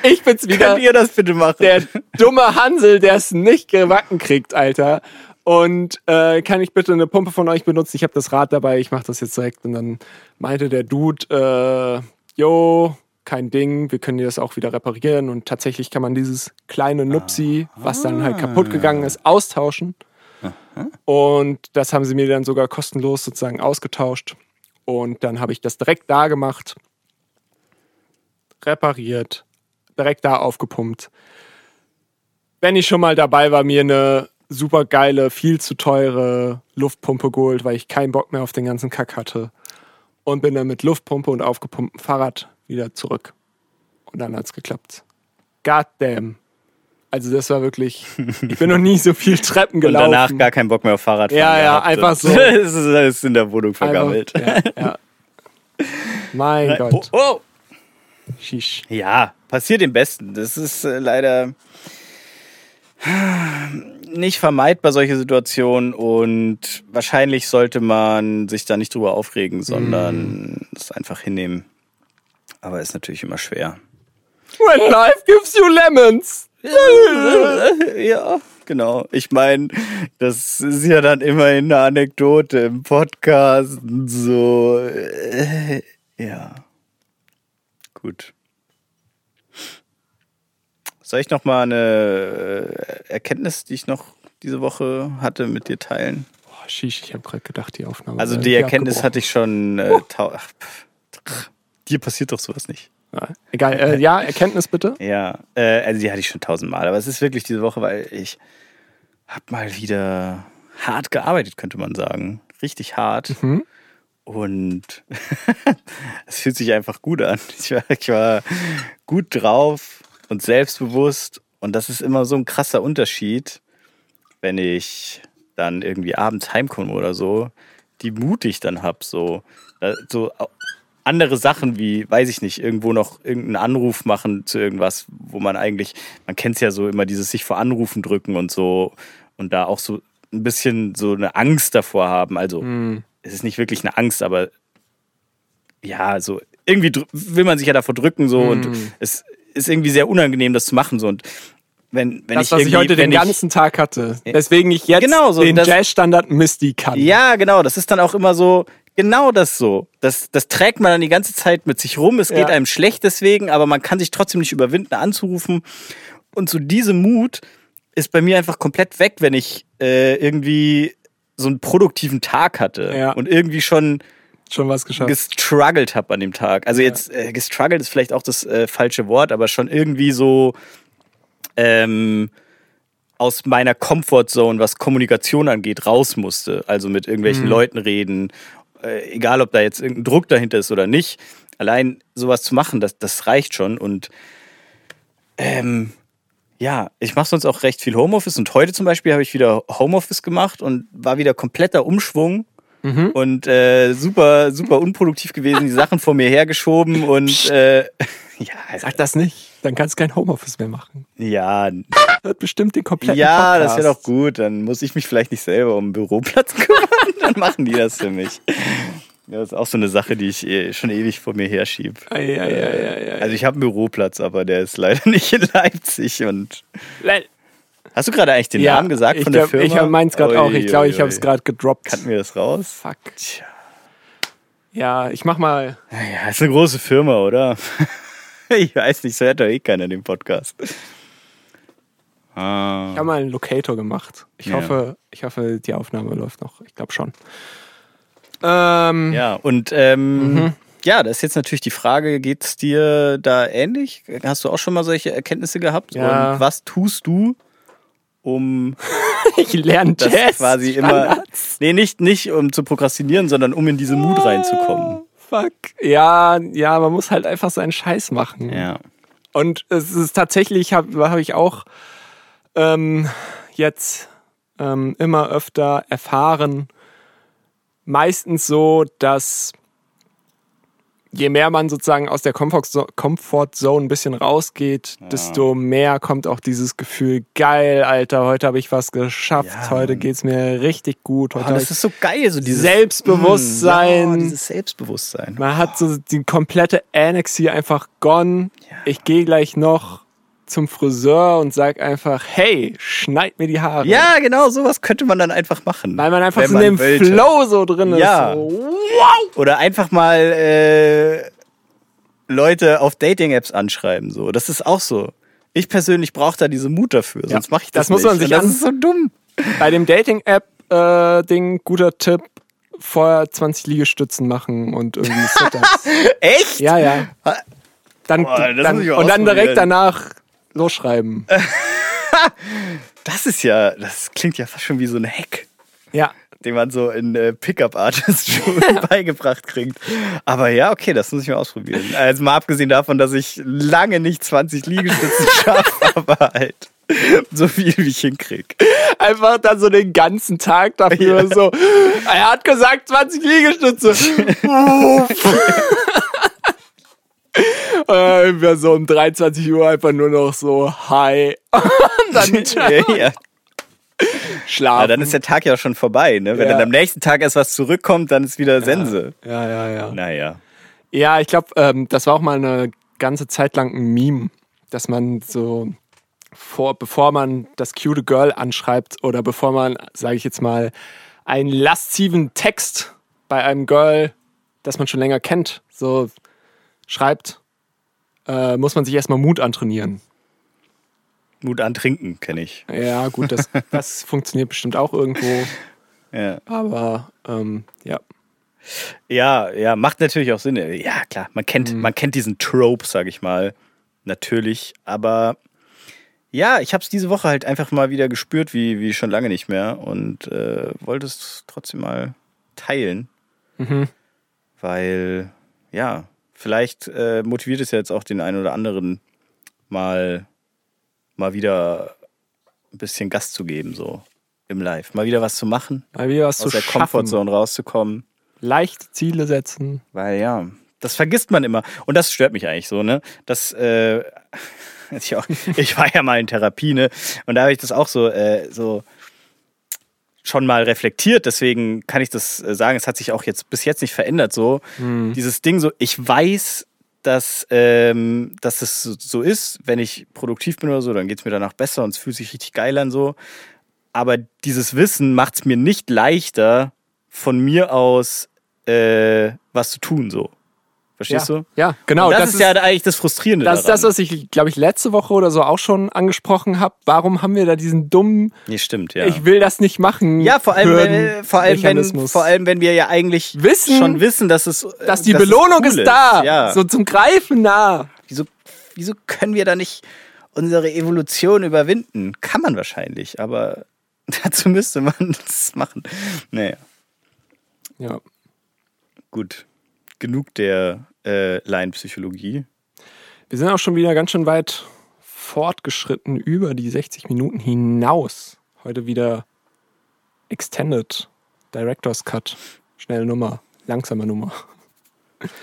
Ich bin's wieder, Könnt ihr das bitte machen? der dumme Hansel, der es nicht gewacken kriegt, Alter. Und äh, kann ich bitte eine Pumpe von euch benutzen? Ich habe das Rad dabei, ich mache das jetzt direkt. Und dann meinte der Dude, äh, jo, kein Ding, wir können dir das auch wieder reparieren. Und tatsächlich kann man dieses kleine Nupsi, was dann halt kaputt gegangen ist, austauschen. Und das haben sie mir dann sogar kostenlos sozusagen ausgetauscht. Und dann habe ich das direkt da gemacht, repariert, direkt da aufgepumpt. Wenn ich schon mal dabei war, mir eine super geile, viel zu teure Luftpumpe geholt, weil ich keinen Bock mehr auf den ganzen Kack hatte. Und bin dann mit Luftpumpe und aufgepumptem Fahrrad wieder zurück. Und dann hat's geklappt. God damn. Also das war wirklich, ich bin noch nie so viel Treppen und gelaufen. danach gar keinen Bock mehr auf Fahrrad Ja, ja, einfach so. Es ist alles in der Wohnung vergammelt. Einfach, ja, ja. Mein Oh, Gott. oh. Shish. Ja, passiert dem Besten. Das ist äh, leider nicht vermeidbar, solche Situationen. Und wahrscheinlich sollte man sich da nicht drüber aufregen, sondern es einfach hinnehmen. Aber ist natürlich immer schwer. When life gives you lemons. Ja, genau. Ich meine, das ist ja dann immerhin eine Anekdote im Podcast. und So, äh, ja. Gut. Soll ich noch mal eine äh, Erkenntnis, die ich noch diese Woche hatte, mit dir teilen? Boah, Shish, ich habe gerade gedacht, die Aufnahme. Also die Erkenntnis abgebrochen. hatte ich schon. Äh, tau- ach, pff. Dir passiert doch sowas nicht. Ja, egal. Äh, ja, Erkenntnis bitte. Ja, äh, also die hatte ich schon tausendmal, aber es ist wirklich diese Woche, weil ich hab mal wieder hart gearbeitet, könnte man sagen. Richtig hart. Und es fühlt sich einfach gut an. Ich war, ich war gut drauf und selbstbewusst. Und das ist immer so ein krasser Unterschied, wenn ich dann irgendwie abends heimkomme oder so, die Mut ich dann hab. So, Da- so andere Sachen wie, weiß ich nicht, irgendwo noch irgendeinen Anruf machen zu irgendwas, wo man eigentlich, man kennt es ja so immer, dieses sich vor Anrufen drücken und so und da auch so ein bisschen so eine Angst davor haben. Also es ist nicht wirklich eine Angst, aber ja, so irgendwie will man sich ja davor drücken so und es ist irgendwie sehr unangenehm, das zu machen so und wenn, wenn Das, ich was ich heute den ich- ganzen Tag hatte. Deswegen ich jetzt Genau so, den Jazzstandard Misty kann. Ja, genau. Das ist dann auch immer so, genau das so. Das, das trägt man dann die ganze Zeit mit sich rum. Es geht Ja. einem schlecht deswegen, aber man kann sich trotzdem nicht überwinden, anzurufen. Und so diese Mut ist bei mir einfach komplett weg, wenn ich äh, irgendwie so einen produktiven Tag hatte Ja. und irgendwie schon Schon was geschafft. gestruggelt habe an dem Tag. Also jetzt äh, gestruggelt ist vielleicht auch das äh, falsche Wort, aber schon irgendwie so ähm, aus meiner Comfortzone, was Kommunikation angeht, raus musste. Also mit irgendwelchen Leuten reden, äh, egal ob da jetzt irgendein Druck dahinter ist oder nicht. Allein sowas zu machen, das, das reicht schon. Und ähm, ja, ich mache sonst auch recht viel Homeoffice und heute zum Beispiel habe ich wieder Homeoffice gemacht und war wieder kompletter Umschwung und äh, super, super unproduktiv gewesen, die Sachen vor mir hergeschoben und äh, Ja, Sag das nicht, dann kannst du kein Homeoffice mehr machen. ja, Hört bestimmt den kompletten ja, das Podcast. wäre doch gut. Dann muss ich mich vielleicht nicht selber um einen Büroplatz kümmern. Dann machen die das für mich. Ja, das ist auch so eine Sache, die ich eh- schon ewig vor mir herschiebe. Ei, ei, ei, ei, ei. Also ich habe einen Büroplatz, aber der ist leider nicht in Leipzig. Und Le- hast du gerade eigentlich den ja, Namen gesagt ich von glaub, der Firma? Ich meins gerade auch. Ich glaube, ich habe es gerade. gedroppt. Kannten wir das raus? Fuck. Tja. Ja, ich mach mal. Naja, ist eine große Firma, oder? ich weiß nicht, so hört doch eh keiner den Podcast. Ah. Ich habe mal einen Locator gemacht. Ich Ja. hoffe, ich hoffe, die Aufnahme läuft noch. Ich glaube schon. Ähm, Ja, und ähm, Mhm. ja, das ist jetzt natürlich die Frage, geht's dir da ähnlich? Hast du auch schon mal solche Erkenntnisse gehabt? Ja. Und was tust du, um ich lerne das Jazz. quasi immer. Nee, nicht, nicht um zu prokrastinieren, sondern um in diese Mut reinzukommen. Fuck. Ja, ja, man muss halt einfach seinen Scheiß machen. Ja. Und es ist tatsächlich, habe hab ich auch ähm, jetzt ähm, immer öfter erfahren, meistens so, dass je mehr man sozusagen aus der Comfort- Comfort-Zone ein bisschen rausgeht, desto mehr kommt auch dieses Gefühl, geil, Alter, heute habe ich was geschafft, Ja, heute geht's mir richtig gut. Heute Oh, das ist so geil, so dieses Selbstbewusstsein. Mm, Ja, dieses Selbstbewusstsein. man hat so die komplette Annex hier einfach gone. Ich gehe gleich noch zum Friseur und sag einfach, hey, schneid mir die Haare. Ja, genau, sowas könnte man dann einfach machen. Weil man einfach so in dem wollte. Flow so drin Ja. ist. So, wow. Oder einfach mal äh, Leute auf Dating-Apps anschreiben. So. Das ist auch so. Ich persönlich brauche da diese Mut dafür, sonst mache ich das, Das muss nicht. man sich das ist so dumm. Bei dem Dating-App-Ding, guter Tipp, vorher 20 Liegestützen machen und irgendwie Sit-Ups. Echt? ja, ja. Dann, Boah, das dann, und dann direkt danach losschreiben. Das ist ja, das klingt ja fast schon wie so ein Hack, Ja. den man so in äh, Pickup-Artist-Schulen beigebracht kriegt. Aber ja, okay, das muss ich mal ausprobieren. Also mal abgesehen davon, dass ich lange nicht 20 Liegestützen schaffe, aber halt so viel, wie ich hinkrieg. Einfach dann so den ganzen Tag dafür Ja. so. Er hat gesagt 20 Liegestütze. Äh, wir so um 23 Uhr einfach nur noch so hi. Dann ja, ja. schlafen. Aber dann ist der Tag ja schon vorbei. Ne? Wenn Ja. dann am nächsten Tag erst was zurückkommt, dann ist wieder Sense. ja, ja, ja. Naja. Ja, ich glaube, ähm, das war auch mal eine ganze Zeit lang ein Meme, dass man so vor, bevor man das cute Girl anschreibt oder bevor man, sage ich jetzt mal, einen lasziven Text bei einem Girl, das man schon länger kennt, so schreibt, äh, muss man sich erstmal Mut antrainieren. Mut antrinken, kenne ich. Ja, gut, das, das funktioniert bestimmt auch irgendwo, Ja. aber ähm, ja. ja, ja, macht natürlich auch Sinn. Ja, klar, man kennt, man kennt diesen Trope, sag ich mal. Natürlich. Aber ja, ich habe es diese Woche halt einfach mal wieder gespürt, wie, wie schon lange nicht mehr. Und äh, wollte es trotzdem mal teilen. Weil, ja, vielleicht äh, motiviert es ja jetzt auch den einen oder anderen mal, mal wieder ein bisschen Gas zu geben, so im Live. Mal wieder was zu machen, Mal wieder was aus zu der schaffen. Comfortzone rauszukommen. Leichte Ziele setzen. Weil ja, das vergisst man immer. Und das stört mich eigentlich so, ne? Das, äh, ich, auch, ich war ja mal in Therapie, ne? Und da habe ich das auch so, äh, so schon mal reflektiert. Deswegen kann ich das äh, sagen. Es hat sich auch jetzt bis jetzt nicht verändert. So dieses Ding, so ich weiß, dass, ähm, dass es so- so ist. Wenn ich produktiv bin oder so, dann geht es mir danach besser und es fühlt sich richtig geil an so. Aber dieses Wissen macht es mir nicht leichter, von mir aus äh, was zu tun, so. Verstehst ja. du? Ja, genau. Und das, ist ja eigentlich das Frustrierende Das ist das, was ich, glaube ich, letzte Woche oder so auch schon angesprochen habe. Warum haben wir da diesen dummen, nee, stimmt, ja. ich will das nicht machen? ja, vor allem, Hürden- vor, allem wenn, vor allem, wenn wir ja eigentlich Wissen, schon wissen, dass es. äh, dass die dass es Belohnung cool ist da, Ja. so zum Greifen nah. wieso, wieso können wir da nicht unsere Evolution überwinden? Kann man wahrscheinlich, aber dazu müsste man das machen. Naja, Ja. gut. Genug der äh, Laienpsychologie. Wir sind auch schon wieder ganz schön weit fortgeschritten über die 60 Minuten hinaus. Heute wieder Extended Director's Cut. Schnelle Nummer, langsame Nummer.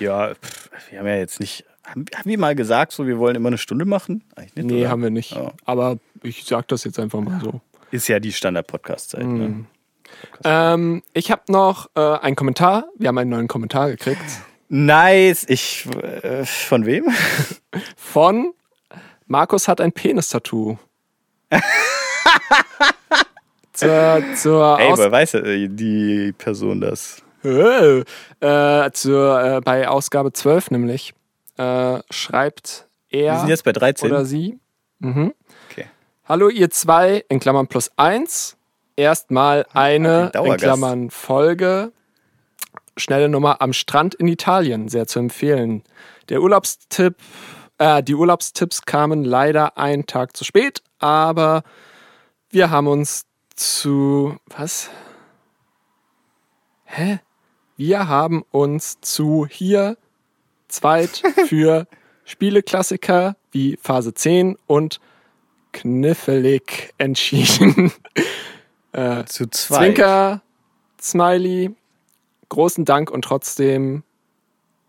Ja, pff, wir haben ja jetzt nicht Haben, haben wir mal gesagt, so wir wollen immer eine Stunde machen? Eigentlich nicht, Nee, oder? haben wir nicht. Ja. Aber ich sag das jetzt einfach mal so. Ist ja die Standard-Podcast-Zeit. Mhm. Ne? Ähm, ich habe noch äh, einen Kommentar. Wir haben einen neuen Kommentar gekriegt. Nice. Ich, äh, von wem? Von Markus hat ein Penis-Tattoo. zur, zur Ey, Aus weiß äh, die Person das? äh, äh, zur, äh, bei Ausgabe 12 nämlich äh, schreibt er Wir sind jetzt bei 13. oder sie. Mhm. Okay. Hallo ihr zwei, in Klammern plus eins. Erstmal eine, in. Klammern Folge. Schnelle Nummer am Strand in Italien, sehr zu empfehlen. Der Urlaubstipp, äh, die Urlaubstipps kamen leider einen Tag zu spät, aber wir haben uns zu, was? Hä? Wir haben uns zu hier zweit für Spieleklassiker wie Phase 10 und knifflig entschieden. Zu zweit. Zwinker, Smiley, großen Dank und trotzdem,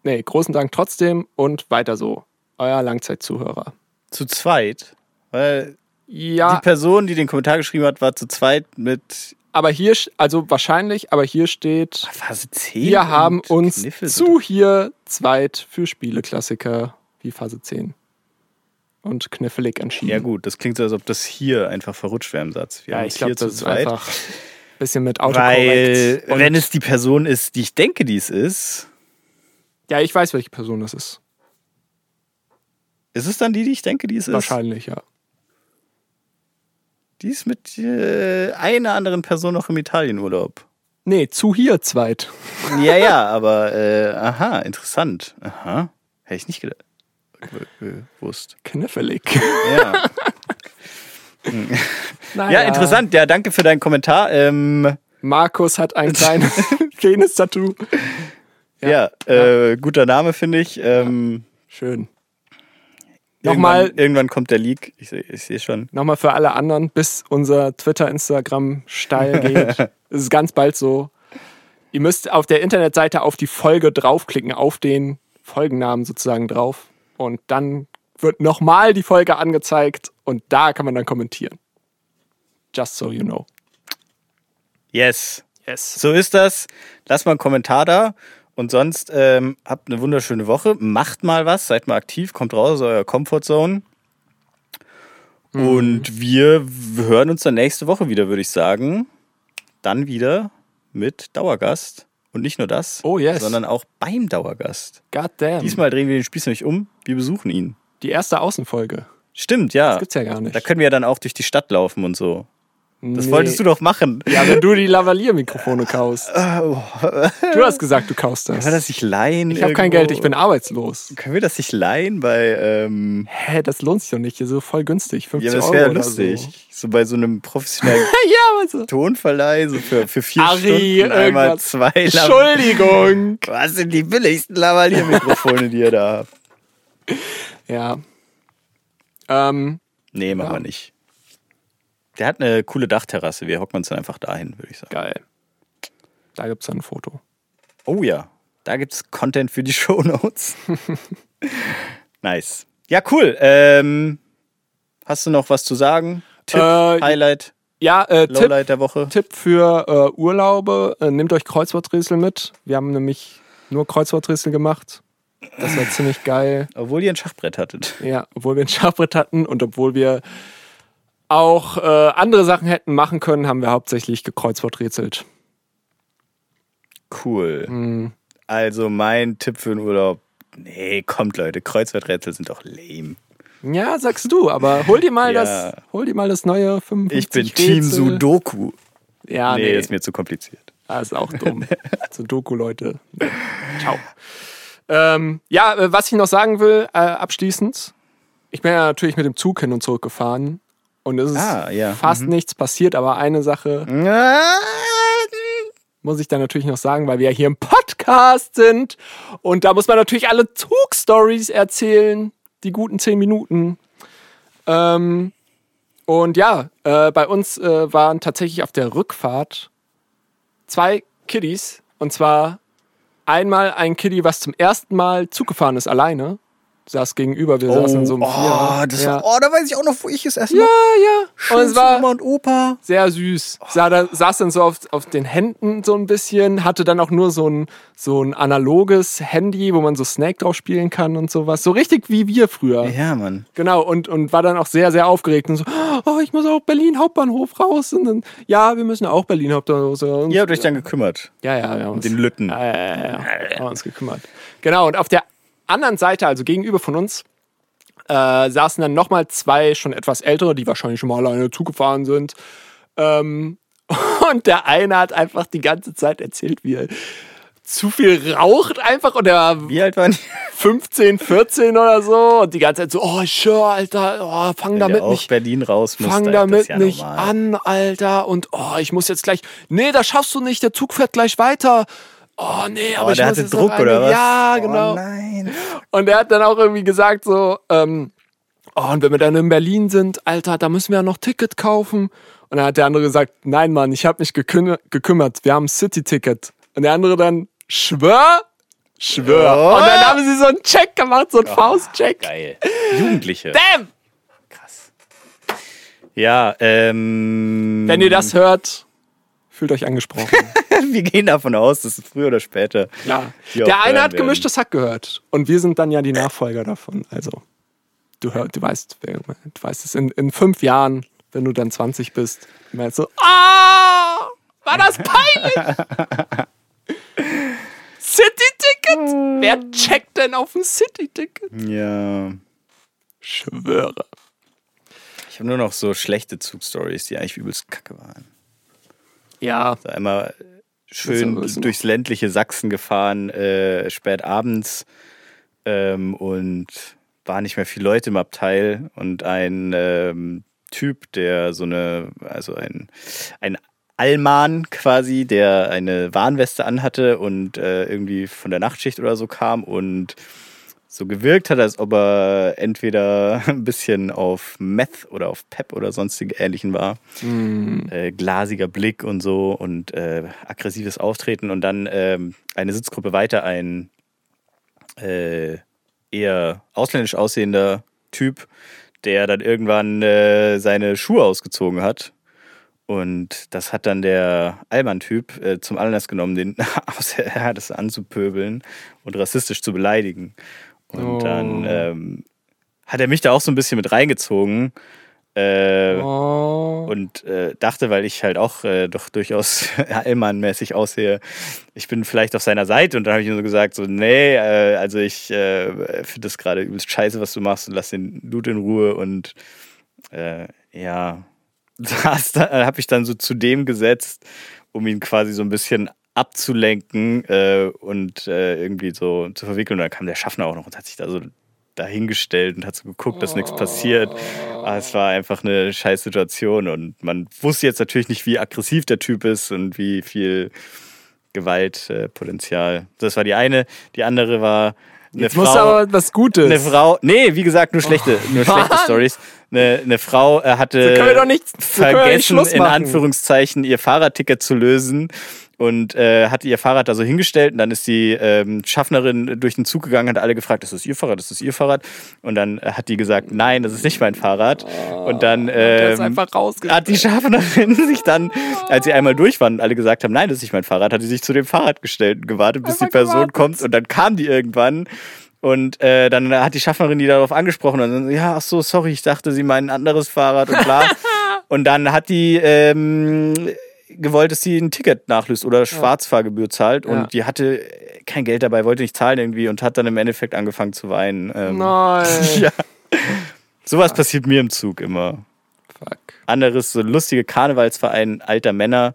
nee, großen Dank trotzdem und weiter so. Euer Langzeitzuhörer. Zu zweit. Weil Ja, die Person, die den Kommentar geschrieben hat, war zu zweit mit aber hier, also wahrscheinlich, aber hier steht, Phase 10. wir haben uns Kniffel. zu hier zweit für Spieleklassiker wie Phase 10 und knifflig entschieden. Ja, gut, das klingt so, als ob das hier einfach verrutscht wäre im Satz. Wir Ja, haben ich glaube, hier zu das ist zweit. einfach ein bisschen mit Weil, Autokorrekt. Und- wenn es die Person ist, die ich denke, die es ist, ja, ich weiß, welche Person das ist. ist es dann die, die ich denke, die es ist? Wahrscheinlich, ja. Die ist mit äh, einer anderen Person noch im Italienurlaub. Nee, zu hier zweit. Ja, ja, aber äh, aha, interessant. Aha. Hätte ich nicht gedacht. Gewusst. Knifflig. Ja. Naja. ja, interessant. Ja, danke für deinen Kommentar. Ähm, Markus hat ein kleines Penis-Tattoo. ja, Äh, guter Name, finde ich. Ähm, Schön. irgendwann, Nochmal, irgendwann kommt der Leak. Ich, ich sehe schon. nochmal für alle anderen, bis unser Twitter, Instagram steil geht. Es ist ganz bald so. Ihr müsst auf der Internetseite auf die Folge draufklicken, auf den Folgennamen sozusagen drauf. Und dann wird nochmal die Folge angezeigt und da kann man dann kommentieren. Just so you know. Yes. Yes. So ist das. Lasst mal einen Kommentar da. Und sonst ähm, habt eine wunderschöne Woche. Macht mal was, seid mal aktiv, kommt raus aus eurer Comfortzone. Mhm. Und wir hören uns dann nächste Woche wieder, würde ich sagen. Dann wieder mit Dauergast. Und nicht nur das, Oh, yes. sondern auch beim Dauergast. God damn. Diesmal drehen wir den Spieß nämlich um. Wir besuchen ihn. Die erste Außenfolge. Stimmt, ja. Das gibt's ja gar nicht. Da können wir ja dann auch durch die Stadt laufen und so. Das Nee. wolltest du doch machen. Ja, wenn du die Lavalier-Mikrofone kaust. Du hast gesagt, du kaust das. Können wir das nicht leihen? Ich habe kein? Geld, ich bin arbeitslos. Können wir das nicht leihen bei. Ähm, Hä, das lohnt sich doch nicht. So voll günstig. 50 ja, das wäre lustig. So. bei so einem professionellen So. Ja, also. Tonverleih, so für, für vier Ari, Stunden einmal irgendwas. zwei Lav- Entschuldigung. Was sind die billigsten Lavalier-Mikrofone, die ihr da habt? Ja. Ähm, Nee, machen Ja. wir nicht. Der hat eine coole Dachterrasse. Wir hocken uns dann einfach dahin, würde ich sagen. geil. Da gibt's dann ein Foto. Oh ja, da gibt's Content für die Shownotes. nice. Ja, cool. Ähm, hast du noch was zu sagen? Tipp, Äh, Highlight, Ja, äh, Tipp, der Woche? Tipp für äh, Urlaube. Äh, nehmt euch Kreuzworträtsel mit. Wir haben nämlich nur Kreuzworträtsel gemacht. Das war ziemlich geil. Obwohl ihr ein Schachbrett hattet. Ja, obwohl wir ein Schachbrett hatten und obwohl wir auch äh, andere Sachen hätten machen können, haben wir hauptsächlich gekreuzworträtselt. Cool. Hm. Also mein Tipp für den Urlaub. Nee, kommt Leute, Kreuzworträtsel sind doch lame. Ja, sagst du, aber hol dir mal Ja. das, hol dir mal das neue 55 Ich bin Team Rätsel. Sudoku. Ja, nee, nee, ist mir zu kompliziert. das ist auch dumm. Sudoku, Leute. Ciao. Ähm, ja, äh, was ich noch sagen will, äh, abschließend. Ich bin ja natürlich mit dem Zug hin und zurück gefahren. Und es ist Ah, ja. fast nichts passiert, aber eine Sache muss ich dann natürlich noch sagen, weil wir ja hier im Podcast sind. Und da muss man natürlich alle Zug-Stories erzählen. Die guten zehn Minuten. Ähm, und ja, äh, bei uns äh, waren tatsächlich auf der Rückfahrt zwei Kiddies. Und zwar einmal ein Kiddie, was zum ersten Mal Zug gefahren ist, alleine. Saß gegenüber. Wir saßen in so einem Vierer. oh, das ja. war, oh, da weiß ich auch noch, wo ich es erst ja, ja. Und es war Oma und Opa. sehr süß. Sah da, saß dann so auf, auf den Händen so ein bisschen, hatte dann auch nur so ein, so ein analoges Handy, wo man so Snake drauf spielen kann und sowas. So richtig wie wir früher. Ja, Mann. Genau, und, und war dann auch sehr, sehr aufgeregt und so, oh, ich muss auch Berlin Hauptbahnhof raus. Und dann, ja, wir müssen auch Berlin Hauptbahnhof. Und, Ihr habt euch dann gekümmert. ja, ja, haben uns, Den Lütten. ja, ja, ja, ja, haben uns gekümmert. Genau, und auf der anderen Seite, also gegenüber von uns, äh, saßen dann nochmal zwei schon etwas ältere, die wahrscheinlich schon mal alleine zugefahren sind. Ähm, und der eine hat einfach die ganze Zeit erzählt, wie er zu viel raucht einfach und er war Wie alt waren die? 15, 14 oder so und die ganze Zeit so, oh, sure, Alter, oh, fang Wenn damit nicht Berlin raus. Fang damit ja nicht normal. an, Alter. Und oh, ich muss jetzt gleich. Nee, das schaffst du nicht. Der Zug fährt gleich weiter. Oh, nee, aber Oh, ich der muss hatte Druck, oder was? Ja, Oh, genau. nein. und er hat dann auch irgendwie gesagt so, ähm, oh, und wenn wir dann in Berlin sind, Alter, da müssen wir ja noch Ticket kaufen. Und dann hat der andere gesagt, nein, Mann, ich habe mich gekü- gekümmert. Wir haben ein City-Ticket. Und der andere dann, schwör, schwör. Oh. Und dann haben sie so einen Check gemacht, so einen Faustcheck. Geil. Jugendliche. Damn! Krass. Ja, ähm. Wenn ihr das hört, fühlt euch angesprochen. wir gehen davon aus, dass es früher oder später. Auch Der eine hat werden. gemischtes Hack gehört. Und wir sind dann ja die Nachfolger davon. Also, du, hör, du weißt, du weißt es in, in fünf Jahren, wenn du dann 20 bist, merkst du, ah, war das peinlich? City-Ticket? Wer checkt denn auf ein City-Ticket? Ja. Schwöre. Ich habe nur noch so schlechte Zugstories, die eigentlich übelst kacke waren. Ja, Da einmal schön durchs ländliche Sachsen gefahren, äh, spät abends ähm, und waren nicht mehr viele Leute im Abteil. Und ein ähm, Typ, der so eine, also ein, ein Allmann quasi, der eine Warnweste anhatte und äh, irgendwie von der Nachtschicht oder so kam und so gewirkt hat, als ob er entweder ein bisschen auf Meth oder auf Pep oder sonstige Ähnlichen war. Äh, glasiger Blick und so und äh, aggressives Auftreten und dann ähm, eine Sitzgruppe weiter ein äh, eher ausländisch aussehender Typ, der dann irgendwann äh, seine Schuhe ausgezogen hat. Und das hat dann der Allmann-Typ äh, zum Anlass genommen, den aus das anzupöbeln und rassistisch zu beleidigen. Und Oh. dann ähm, hat er mich da auch so ein bisschen mit reingezogen. Äh, oh. und äh, dachte, weil ich halt auch äh, doch durchaus Allmann-mäßig aussehe, ich bin vielleicht auf seiner Seite und dann habe ich ihm so gesagt, so, nee, äh, also ich äh, finde das gerade übelst scheiße, was du machst und lass den Dude in Ruhe und äh, ja, das habe ich dann so zu dem gesetzt, um ihn quasi so ein bisschen abzulenken äh, und äh, irgendwie so zu verwickeln. Und dann kam der Schaffner auch noch und hat sich da so dahingestellt und hat so geguckt, dass nichts passiert. Aber es war einfach eine scheiß Situation und man wusste jetzt natürlich nicht, wie aggressiv der Typ ist und wie viel Gewaltpotenzial. das war die eine. Die andere war eine Jetzt Frau. muss aber was Gutes. Eine Frau, nee, wie gesagt, nur schlechte, nur schlechte. Stories. Eine, eine Frau äh, hatte So können wir doch nicht- so vergessen, in. Anführungszeichen, ihr Fahrradticket zu lösen und äh, hatte ihr Fahrrad da so hingestellt und dann ist die ähm, Schaffnerin durch den Zug gegangen, hat alle gefragt, ist das ihr Fahrrad, ist das ihr Fahrrad? Und dann äh, hat die gesagt, nein, das ist nicht mein Fahrrad. Und dann ähm, rausgegangen. hat die Schaffnerin sich dann, als sie einmal durch waren und alle gesagt haben, nein, das ist nicht mein Fahrrad, hat sie sich zu dem Fahrrad gestellt und gewartet, bis Einfach die Person gewartet. kommt und dann kam die irgendwann und äh, dann hat die Schaffnerin die darauf angesprochen und dann, ja, ach so, sorry, ich dachte, sie meinen ein anderes Fahrrad und bla. und dann hat die ähm, gewollt, dass sie ein Ticket nachlöst oder Schwarzfahrgebühr zahlt und Ja. die hatte kein Geld dabei, wollte nicht zahlen irgendwie und hat dann im Endeffekt angefangen zu weinen. Ähm, Nein. ja. Sowas passiert mir im Zug immer Fuck. anderes, so lustige Karnevalsverein alter Männer,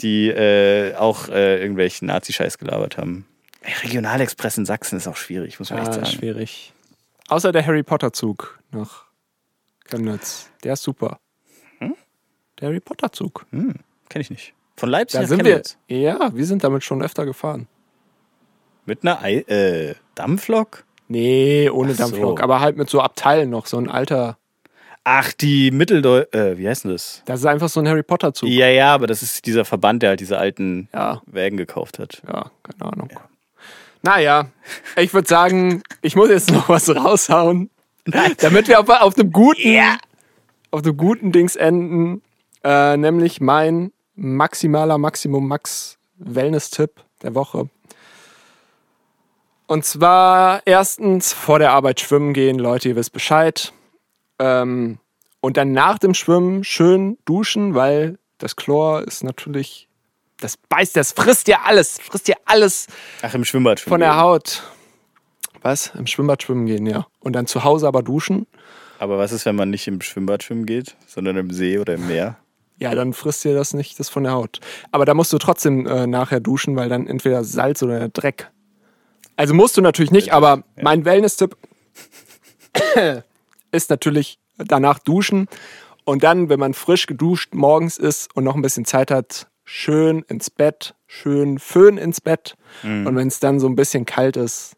die äh, auch äh, irgendwelchen Nazi-Scheiß gelabert haben. Ey, Regionalexpress in Sachsen ist auch schwierig, muss man echt Ja, sagen. schwierig. Außer der Harry Potter Zug nach Chemnitz. Der ist super. Der Harry Potter Zug. Hm, kenn ich nicht. Von Leipzig Da nach sind Chemnitz. wir. Ja, wir sind damit schon öfter gefahren. Mit einer Ei äh, Dampflok? Nee, ohne Ach so. Dampflok. Aber halt mit so Abteilen noch. So ein alter. Ach, die Mitteldeu... Äh, wie heißt denn das? Das ist einfach so ein Harry Potter Zug. Ja, ja, aber das ist dieser Verband, der halt diese alten Ja, Wägen gekauft hat. ja, keine Ahnung. Naja, ich würde sagen, ich muss jetzt noch was raushauen, damit wir auf, auf einem guten, auf einem guten Dings enden, äh, nämlich mein maximaler Maximum Max Wellness-Tipp der Woche. Und zwar erstens vor der Arbeit schwimmen gehen, Leute, ihr wisst Bescheid. Ähm, und dann nach dem Schwimmen schön duschen, weil das Chlor ist natürlich, das beißt, das frisst ja alles, frisst ja alles Ach, im Schwimmbad von der Haut. Was? Im Schwimmbad schwimmen gehen, ja. Und dann zu Hause aber duschen. Aber was ist, wenn man nicht im Schwimmbad schwimmen geht, sondern im See oder im Meer? Ja, dann frisst dir das nicht das von der Haut. Aber da musst du trotzdem äh, nachher duschen, weil dann entweder Salz oder Dreck. Also musst du natürlich nicht, aber mein Wellness-Tipp ist natürlich danach duschen und dann, wenn man frisch geduscht morgens ist und noch ein bisschen Zeit hat, schön ins Bett, schön Föhn ins Bett und wenn es dann so ein bisschen kalt ist,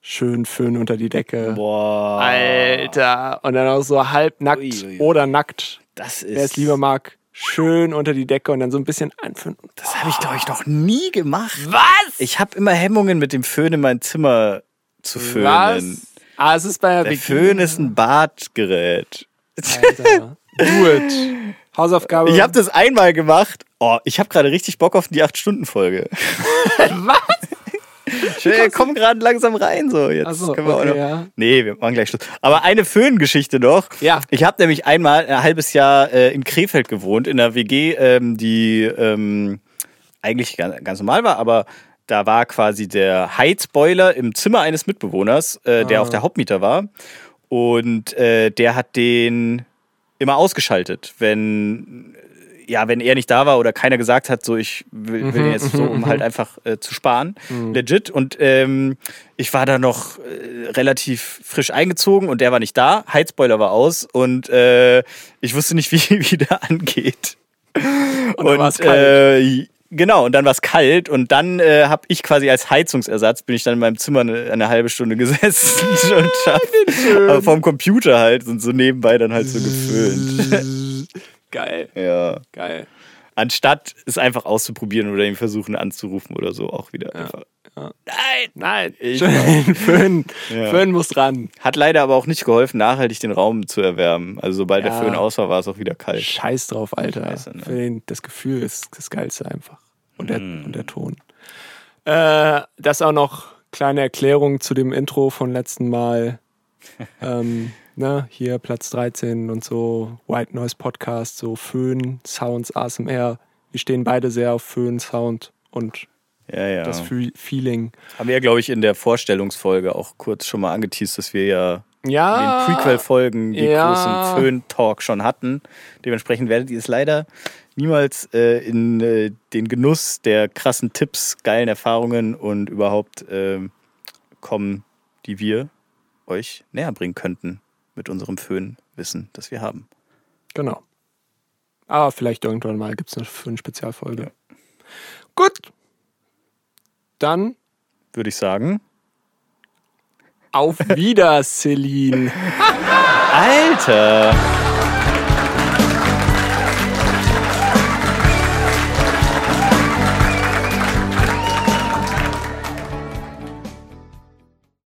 schön Föhn unter die Decke. Boah. Alter. Und dann auch so halb nackt oder nackt, Das wer es ist. lieber mag, schön unter die Decke und dann so ein bisschen einföhnen. Das habe ich, glaube ich, noch nie gemacht. Was? Ich habe immer Hemmungen, mit dem Föhn in mein Zimmer zu föhnen. Was? Ah, es ist bei der. Föhn ist ein Badgerät. Alter. It. Hausaufgabe. Ich habe das einmal gemacht. Oh, ich habe gerade richtig Bock auf die 8-Stunden-Folge. Was? Ich komme gerade langsam rein. So, jetzt so, können wir auch okay, noch. ja. Nee, wir machen gleich Schluss. Aber eine Föhn-Geschichte noch. Ja. Ich habe nämlich einmal ein halbes Jahr äh, in Krefeld gewohnt, in einer WG, ähm, die ähm, eigentlich ganz, ganz normal war, aber da war quasi der Heizboiler im Zimmer eines Mitbewohners, äh, der Ah. auch der Hauptmieter war. Und äh, der hat den immer ausgeschaltet, wenn ja, wenn er nicht da war oder keiner gesagt hat, so ich will, will den jetzt so, um halt einfach äh, zu sparen, legit. Und ähm, ich war da noch äh, relativ frisch eingezogen und der war nicht da, Heizboiler war aus und äh, ich wusste nicht, wie, wie der angeht. Und dann kalt. Äh, genau, und dann war es kalt und dann äh, habe ich quasi als Heizungsersatz, bin ich dann in meinem Zimmer eine, eine halbe Stunde gesessen und hab, aber vom Computer halt und so nebenbei dann halt so geföhnt. Geil, ja. geil. Anstatt es einfach auszuprobieren oder ihn versuchen anzurufen oder so auch wieder einfach. Nein! Nein, Ich- schön. Föhn, Ja. Föhn muss ran. Hat leider aber auch nicht geholfen, nachhaltig den Raum zu erwärmen. Also sobald Ja. der Föhn aus war, war es auch wieder kalt. Scheiß drauf, Alter. Scheiße, ne? Den, das Gefühl ist das Geilste einfach. Und der, Mm. und der Ton. Äh, das auch noch kleine Erklärung zu dem Intro von letzten Mal. ähm, ne, hier Platz 13 und so, White Noise Podcast, so Föhn, Sounds, ASMR. Wir stehen beide sehr auf Föhn, Sound und Ja, ja. das Feeling. Haben wir ja, glaube ich, in der Vorstellungsfolge auch kurz schon mal angeteased, dass wir ja in Ja, den Prequel-Folgen die großen Föhn-Talk schon hatten. Dementsprechend werdet ihr es leider niemals äh, in äh, den Genuss der krassen Tipps, geilen Erfahrungen und überhaupt ähm, kommen, die wir euch näher bringen könnten mit unserem Föhn-Wissen, das wir haben. Genau. Aber vielleicht irgendwann mal gibt es eine für eine Spezialfolge. Gut. Dann Würde ich sagen. auf Wiedersehen. Alter!